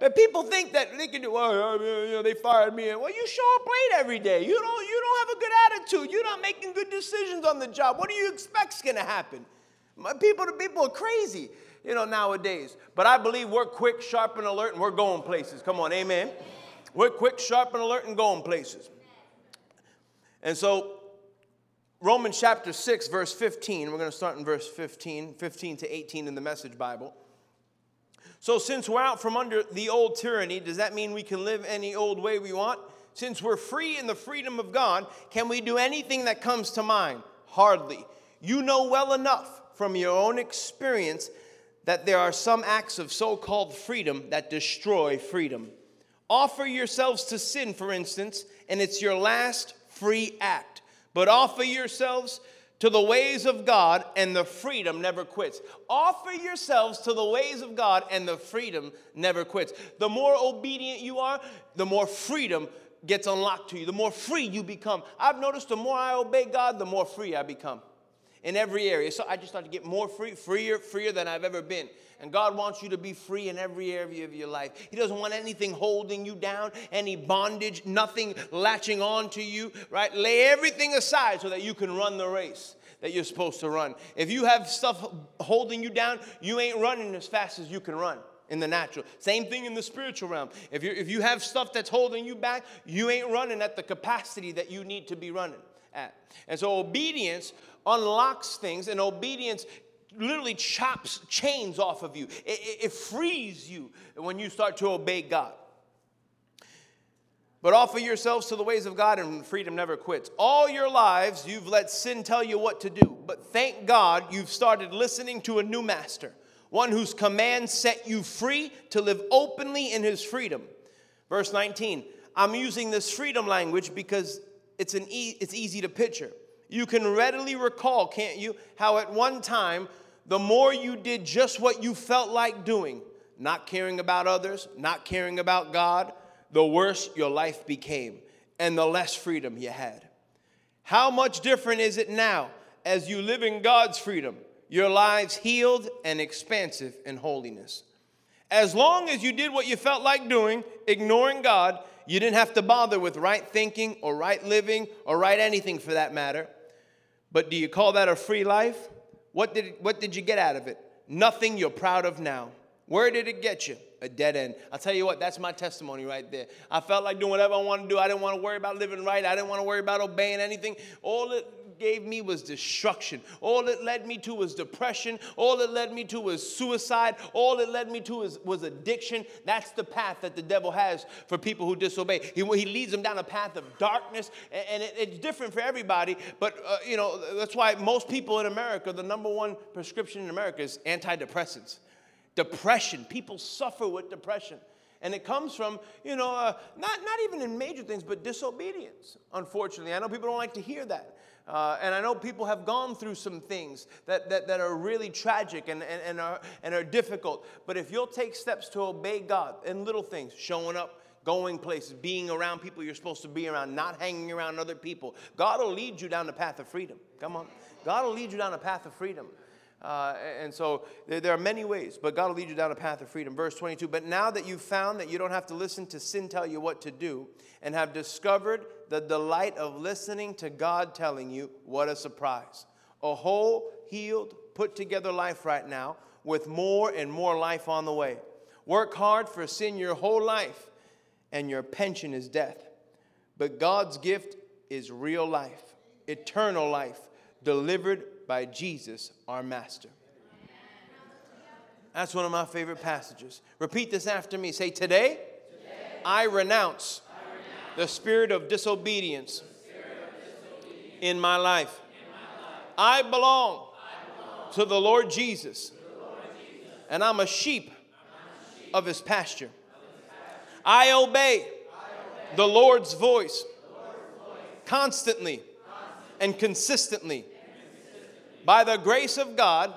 But people think that they can do, well, you know, they fired me. Well, you show up late every day. You don't, you don't have a good attitude. You're not making good decisions on the job. What do you expect's going to happen? My people, the people are crazy, you know, nowadays. But I believe we're quick, sharp, and alert, and we're going places. Come on, amen. We're quick, sharp, and alert, and going places. And so, Romans chapter 6, verse 15, we're going to start in verse 15, 15 to 18 in the Message Bible. So, since we're out from under the old tyranny, does that mean we can live any old way we want? Since we're free in the freedom of God, can we do anything that comes to mind? Hardly. You know well enough from your own experience that there are some acts of so called freedom that destroy freedom. Offer yourselves to sin, for instance, and it's your last free act. But offer yourselves to the ways of God, and the freedom never quits. Offer yourselves to the ways of God, and the freedom never quits. The more obedient you are, the more freedom gets unlocked to you, the more free you become. I've noticed the more I obey God, the more free I become in every area. So I just start to get more free, freer, freer than I've ever been. And God wants you to be free in every area of your life. He doesn't want anything holding you down, any bondage, nothing latching on to you, right? Lay everything aside so that you can run the race that you're supposed to run. If you have stuff holding you down, you ain't running as fast as you can run in the natural. Same thing in the spiritual realm. If, you if you have stuff that's holding you back, you ain't running at the capacity that you need to be running at. And so obedience unlocks things, and obedience literally chops chains off of you. It, it, it frees you when you start to obey God. But offer yourselves to the ways of God, and freedom never quits. All your lives, you've let sin tell you what to do. But thank God you've started listening to a new master, one whose commands set you free to live openly in his freedom. Verse 19 I'm using this freedom language because it's, an e- it's easy to picture. You can readily recall, can't you, how at one time, the more you did just what you felt like doing, not caring about others, not caring about God, the worse your life became and the less freedom you had. How much different is it now as you live in God's freedom, your lives healed and expansive in holiness? As long as you did what you felt like doing, ignoring God, you didn't have to bother with right thinking or right living or right anything for that matter. But do you call that a free life? What did, what did you get out of it? Nothing you're proud of now. Where did it get you? A dead end. I'll tell you what, that's my testimony right there. I felt like doing whatever I wanted to do. I didn't want to worry about living right. I didn't want to worry about obeying anything. All it gave me was destruction. All it led me to was depression. All it led me to was suicide. All it led me to was, was addiction. That's the path that the devil has for people who disobey. He, he leads them down a path of darkness, and, and it, it's different for everybody. But, uh, you know, that's why most people in America, the number one prescription in America is antidepressants. Depression. People suffer with depression. And it comes from, you know, uh, not, not even in major things, but disobedience, unfortunately. I know people don't like to hear that. Uh, and I know people have gone through some things that, that, that are really tragic and, and, and, are, and are difficult. But if you'll take steps to obey God in little things, showing up, going places, being around people you're supposed to be around, not hanging around other people, God will lead you down the path of freedom. Come on. God will lead you down the path of freedom. Uh, and so there are many ways, but God will lead you down a path of freedom. Verse 22 But now that you've found that you don't have to listen to sin tell you what to do, and have discovered the delight of listening to God telling you, what a surprise. A whole, healed, put together life right now with more and more life on the way. Work hard for sin your whole life, and your pension is death. But God's gift is real life, eternal life, delivered by Jesus, our Master. That's one of my favorite passages. Repeat this after me. Say, Today, Today I, renounce I renounce the spirit of disobedience, spirit of disobedience in, my life. in my life. I belong, I belong to, the Lord Jesus, the Lord Jesus, and I'm a sheep, I'm a sheep of, his pasture. of his pasture. I obey, I obey the, Lord's voice, the Lord's voice constantly, constantly and consistently by the grace of God,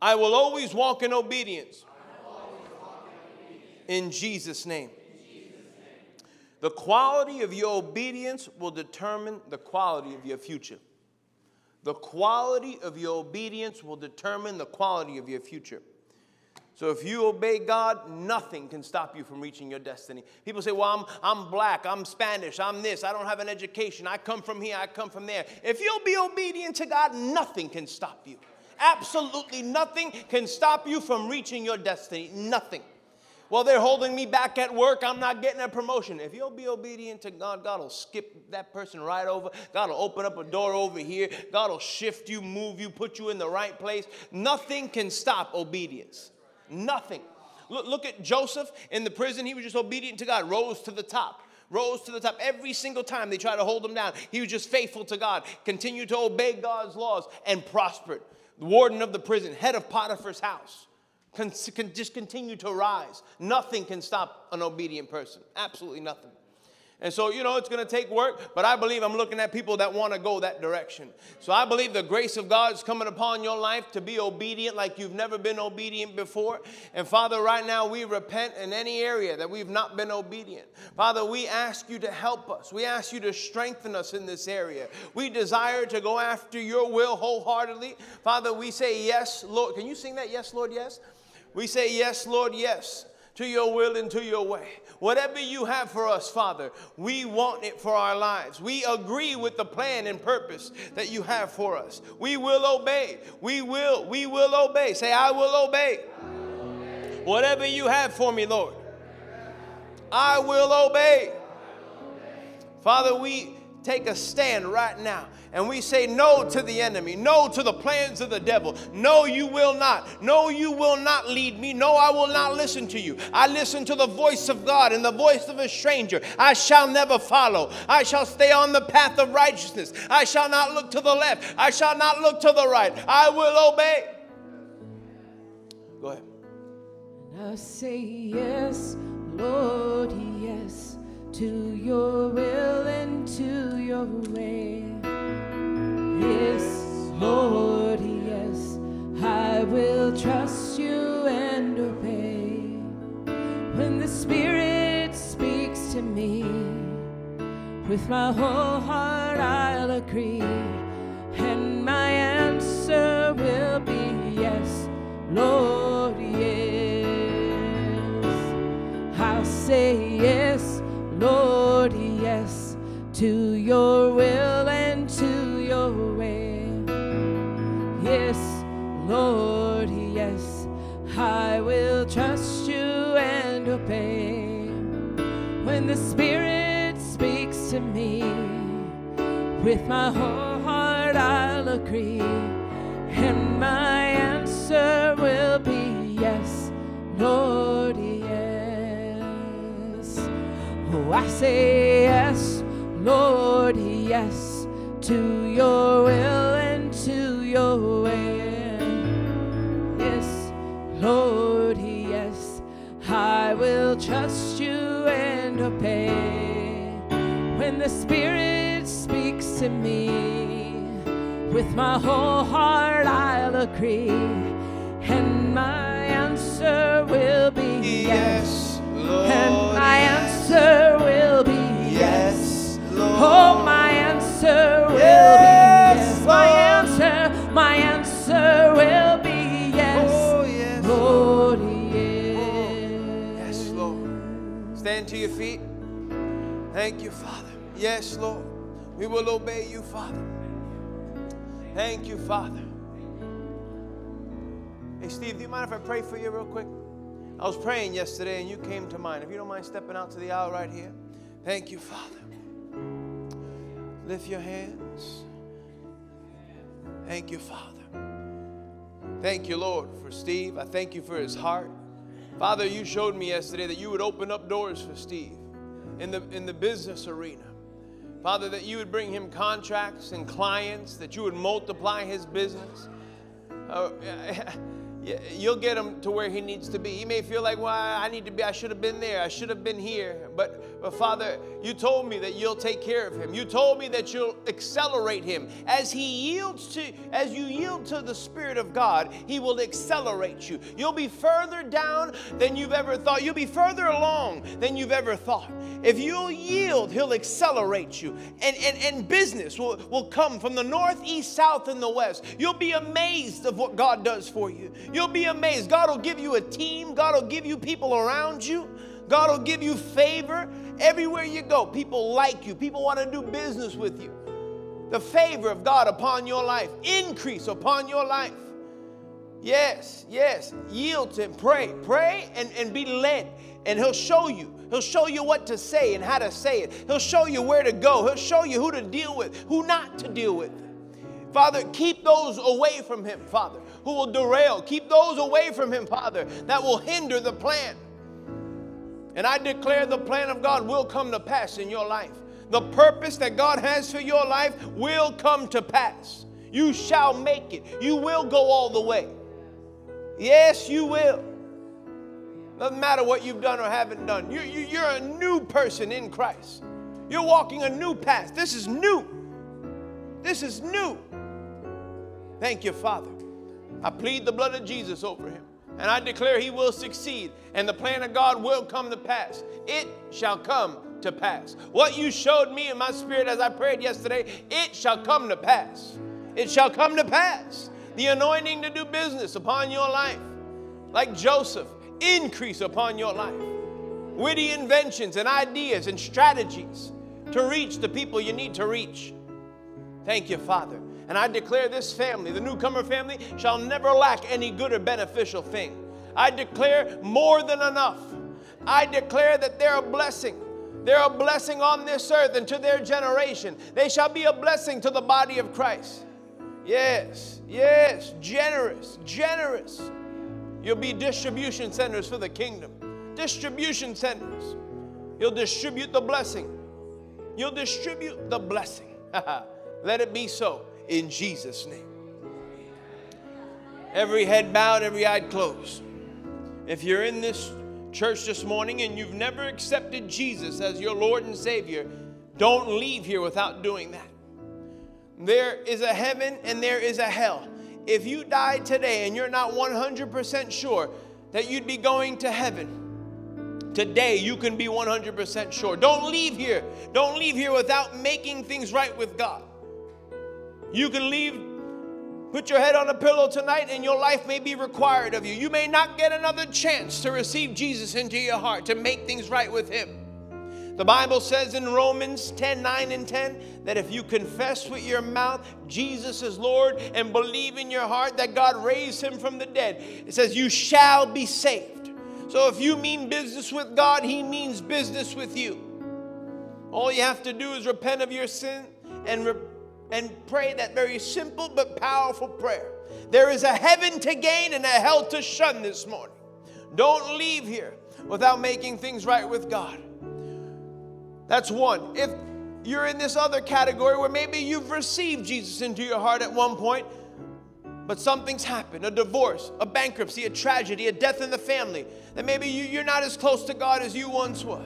I will always walk in obedience. In Jesus' name. The quality of your obedience will determine the quality of your future. The quality of your obedience will determine the quality of your future. So if you obey God, nothing can stop you from reaching your destiny. People say, well, I'm, I'm black, I'm Spanish, I'm this, I don't have an education, I come from here, I come from there. If you'll be obedient to God, nothing can stop you. Absolutely nothing can stop you from reaching your destiny. Nothing. Well, they're holding me back at work. I'm not getting a promotion. If you'll be obedient to God, God will skip that person right over. God will open up a door over here. God will shift you, move you, put you in the right place. Nothing can stop obedience. Nothing. Look, look at Joseph in the prison. He was just obedient to God, rose to the top rose to the top. Every single time they tried to hold him down, he was just faithful to God, continued to obey God's laws, and prospered. The warden of the prison, head of Potiphar's house, can, can just continue to rise. Nothing can stop an obedient person. Absolutely nothing. And so, you know, it's going to take work, but I believe I'm looking at people that want to go that direction. So I believe the grace of God is coming upon your life to be obedient like you've never been obedient before. And Father, right now we repent in any area that we've not been obedient. Father, we ask you to help us. We ask you to strengthen us in this area. We desire to go after your will wholeheartedly. Father, we say yes, Lord. Can you sing that? Yes, Lord, yes? We say yes, Lord, yes to your will and to your way. Whatever you have for us, Father, we want it for our lives. We agree with the plan and purpose that you have for us. We will obey. We will, we will obey. Say, I will obey. Whatever you have for me, Lord. I will obey. Father, we take a stand right now and we say no to the enemy, no to the plans of the devil. No, you will not. No, you will not lead me. No, I will not listen to you. I listen to the voice of God and the voice of a stranger. I shall never follow. I shall stay on the path of righteousness. I shall not look to the left. I shall not look to the right. I will obey. Go ahead. And I say yes, Lord, yes, to your will and to your way. Yes, Lord, yes, I will trust you and obey. When the Spirit speaks to me, with my whole heart I'll agree, and my answer to obey you, Father. Thank you, Father. Hey, Steve, do you mind if I pray for you real quick? I was praying yesterday and you came to mind. If you don't mind stepping out to the aisle right here. Thank you, Father. Lift your hands. Thank you, Father. Thank you, Lord, for Steve. I thank you for his heart. Father, you showed me yesterday that you would open up doors for Steve in the, in the business arena. Father, that you would bring him contracts and clients, that you would multiply his business. Uh, you'll get him to where he needs to be. He may feel like, well, I need to be, I should have been there, I should have been here. But, but Father, you told me that you'll take care of him. You told me that you'll accelerate him. As he yields to, as you yield to the Spirit of God, he will accelerate you. You'll be further down than you've ever thought. You'll be further along than you've ever thought. If you'll yield, he'll accelerate you. And, and, and business will, will come from the north, east, south, and the west. You'll be amazed of what God does for you. You'll be amazed. God will give you a team, God will give you people around you. God will give you favor everywhere you go. People like you, people want to do business with you. The favor of God upon your life, increase upon your life. Yes, yes. Yield to Him. Pray. Pray and, and be led. And He'll show you. He'll show you what to say and how to say it. He'll show you where to go. He'll show you who to deal with, who not to deal with. Father, keep those away from Him, Father, who will derail. Keep those away from Him, Father, that will hinder the plan. And I declare the plan of God will come to pass in your life. The purpose that God has for your life will come to pass. You shall make it. You will go all the way. Yes, you will. Doesn't matter what you've done or haven't done. You, you, you're a new person in Christ. You're walking a new path. This is new. This is new. Thank you, Father. I plead the blood of Jesus over him. And I declare he will succeed, and the plan of God will come to pass. It shall come to pass. What you showed me in my spirit as I prayed yesterday, it shall come to pass. It shall come to pass. The anointing to do business upon your life, like Joseph, increase upon your life. Witty inventions and ideas and strategies to reach the people you need to reach. Thank you, Father. And I declare this family, the newcomer family, shall never lack any good or beneficial thing. I declare more than enough. I declare that they're a blessing. They're a blessing on this earth and to their generation. They shall be a blessing to the body of Christ. Yes, yes, generous, generous. You'll be distribution centers for the kingdom. Distribution centers. You'll distribute the blessing. You'll distribute the blessing. Let it be so in Jesus' name. Every head bowed, every eye closed. If you're in this church this morning and you've never accepted Jesus as your Lord and Savior, don't leave here without doing that. There is a heaven and there is a hell. If you died today and you're not 100% sure that you'd be going to heaven, today you can be 100% sure. Don't leave here. Don't leave here without making things right with God. You can leave Put your head on a pillow tonight, and your life may be required of you. You may not get another chance to receive Jesus into your heart, to make things right with Him. The Bible says in Romans 10 9 and 10 that if you confess with your mouth Jesus is Lord and believe in your heart that God raised Him from the dead, it says, You shall be saved. So if you mean business with God, He means business with you. All you have to do is repent of your sin and repent and pray that very simple but powerful prayer. There is a heaven to gain and a hell to shun this morning. Don't leave here without making things right with God. That's one. If you're in this other category where maybe you've received Jesus into your heart at one point, but something's happened a divorce, a bankruptcy, a tragedy, a death in the family that maybe you, are not as close to God as you once were.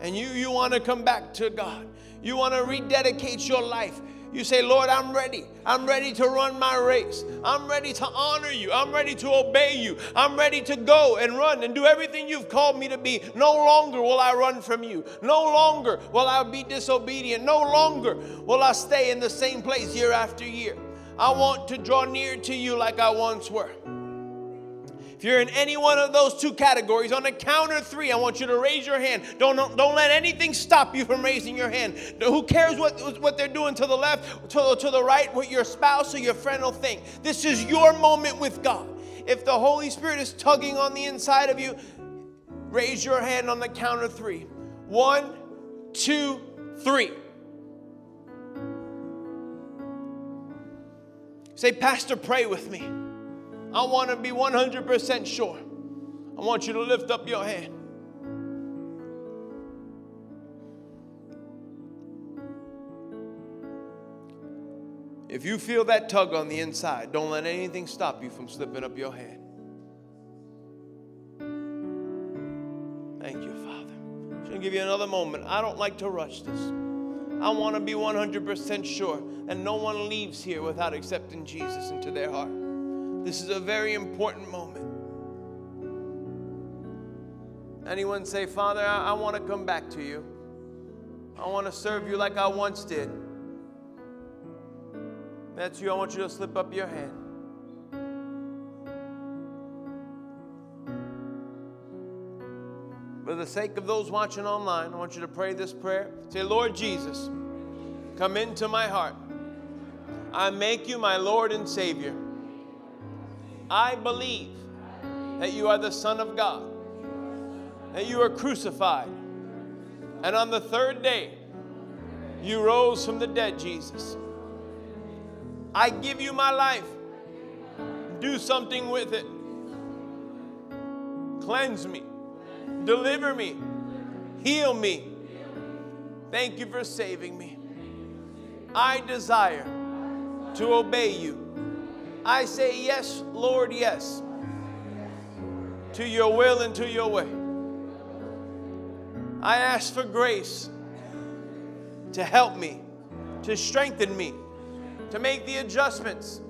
And you, you want to come back to God. You want to rededicate your life. You say, Lord, I'm ready. I'm ready to run my race. I'm ready to honor you. I'm ready to obey you. I'm ready to go and run and do everything you've called me to be. No longer will I run from you. No longer will I be disobedient. No longer will I stay in the same place year after year. I want to draw near to you like I once were. If you're in any one of those two categories, on the count of three, I want you to raise your hand. Don't, don't let anything stop you from raising your hand. Who cares what, what they're doing to the left, to, to the right, what your spouse or your friend will think? This is your moment with God. If the Holy Spirit is tugging on the inside of you, raise your hand on the count of three. One, two, three. Say, Pastor, pray with me. I want to be 100% sure. I want you to lift up your hand. If you feel that tug on the inside, don't let anything stop you from slipping up your hand. Thank you, Father. I'm going to give you another moment. I don't like to rush this. I want to be 100% sure that no one leaves here without accepting Jesus into their heart. This is a very important moment. Anyone say, Father, I, I want to come back to you. I want to serve you like I once did. That's you. I want you to slip up your hand. For the sake of those watching online, I want you to pray this prayer. Say, Lord Jesus, come into my heart. I make you my Lord and Savior. I believe that you are the Son of God, that you are crucified, and on the third day, you rose from the dead, Jesus. I give you my life. Do something with it. Cleanse me, deliver me, heal me. Thank you for saving me. I desire to obey you I say, Yes, Lord, yes, to your will and to your way. I ask for grace to help me, to strengthen me, to make the adjustments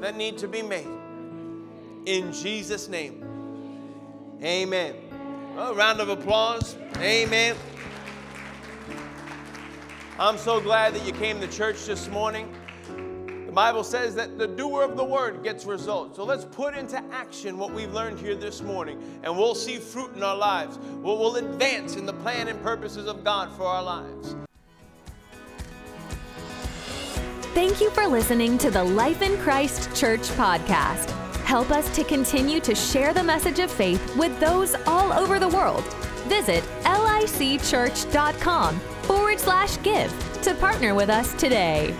that need to be made. In Jesus' name, amen. A round of applause. Amen. I'm so glad that you came to church this morning. The Bible says that the doer of the word gets results. So let's put into action what we've learned here this morning, and we'll see fruit in our lives. We'll, we'll advance in the plan and purposes of God for our lives. Thank you for listening to the Life in Christ Church podcast. Help us to continue to share the message of faith with those all over the world. Visit li licchurch.com forward slash give to partner with us today.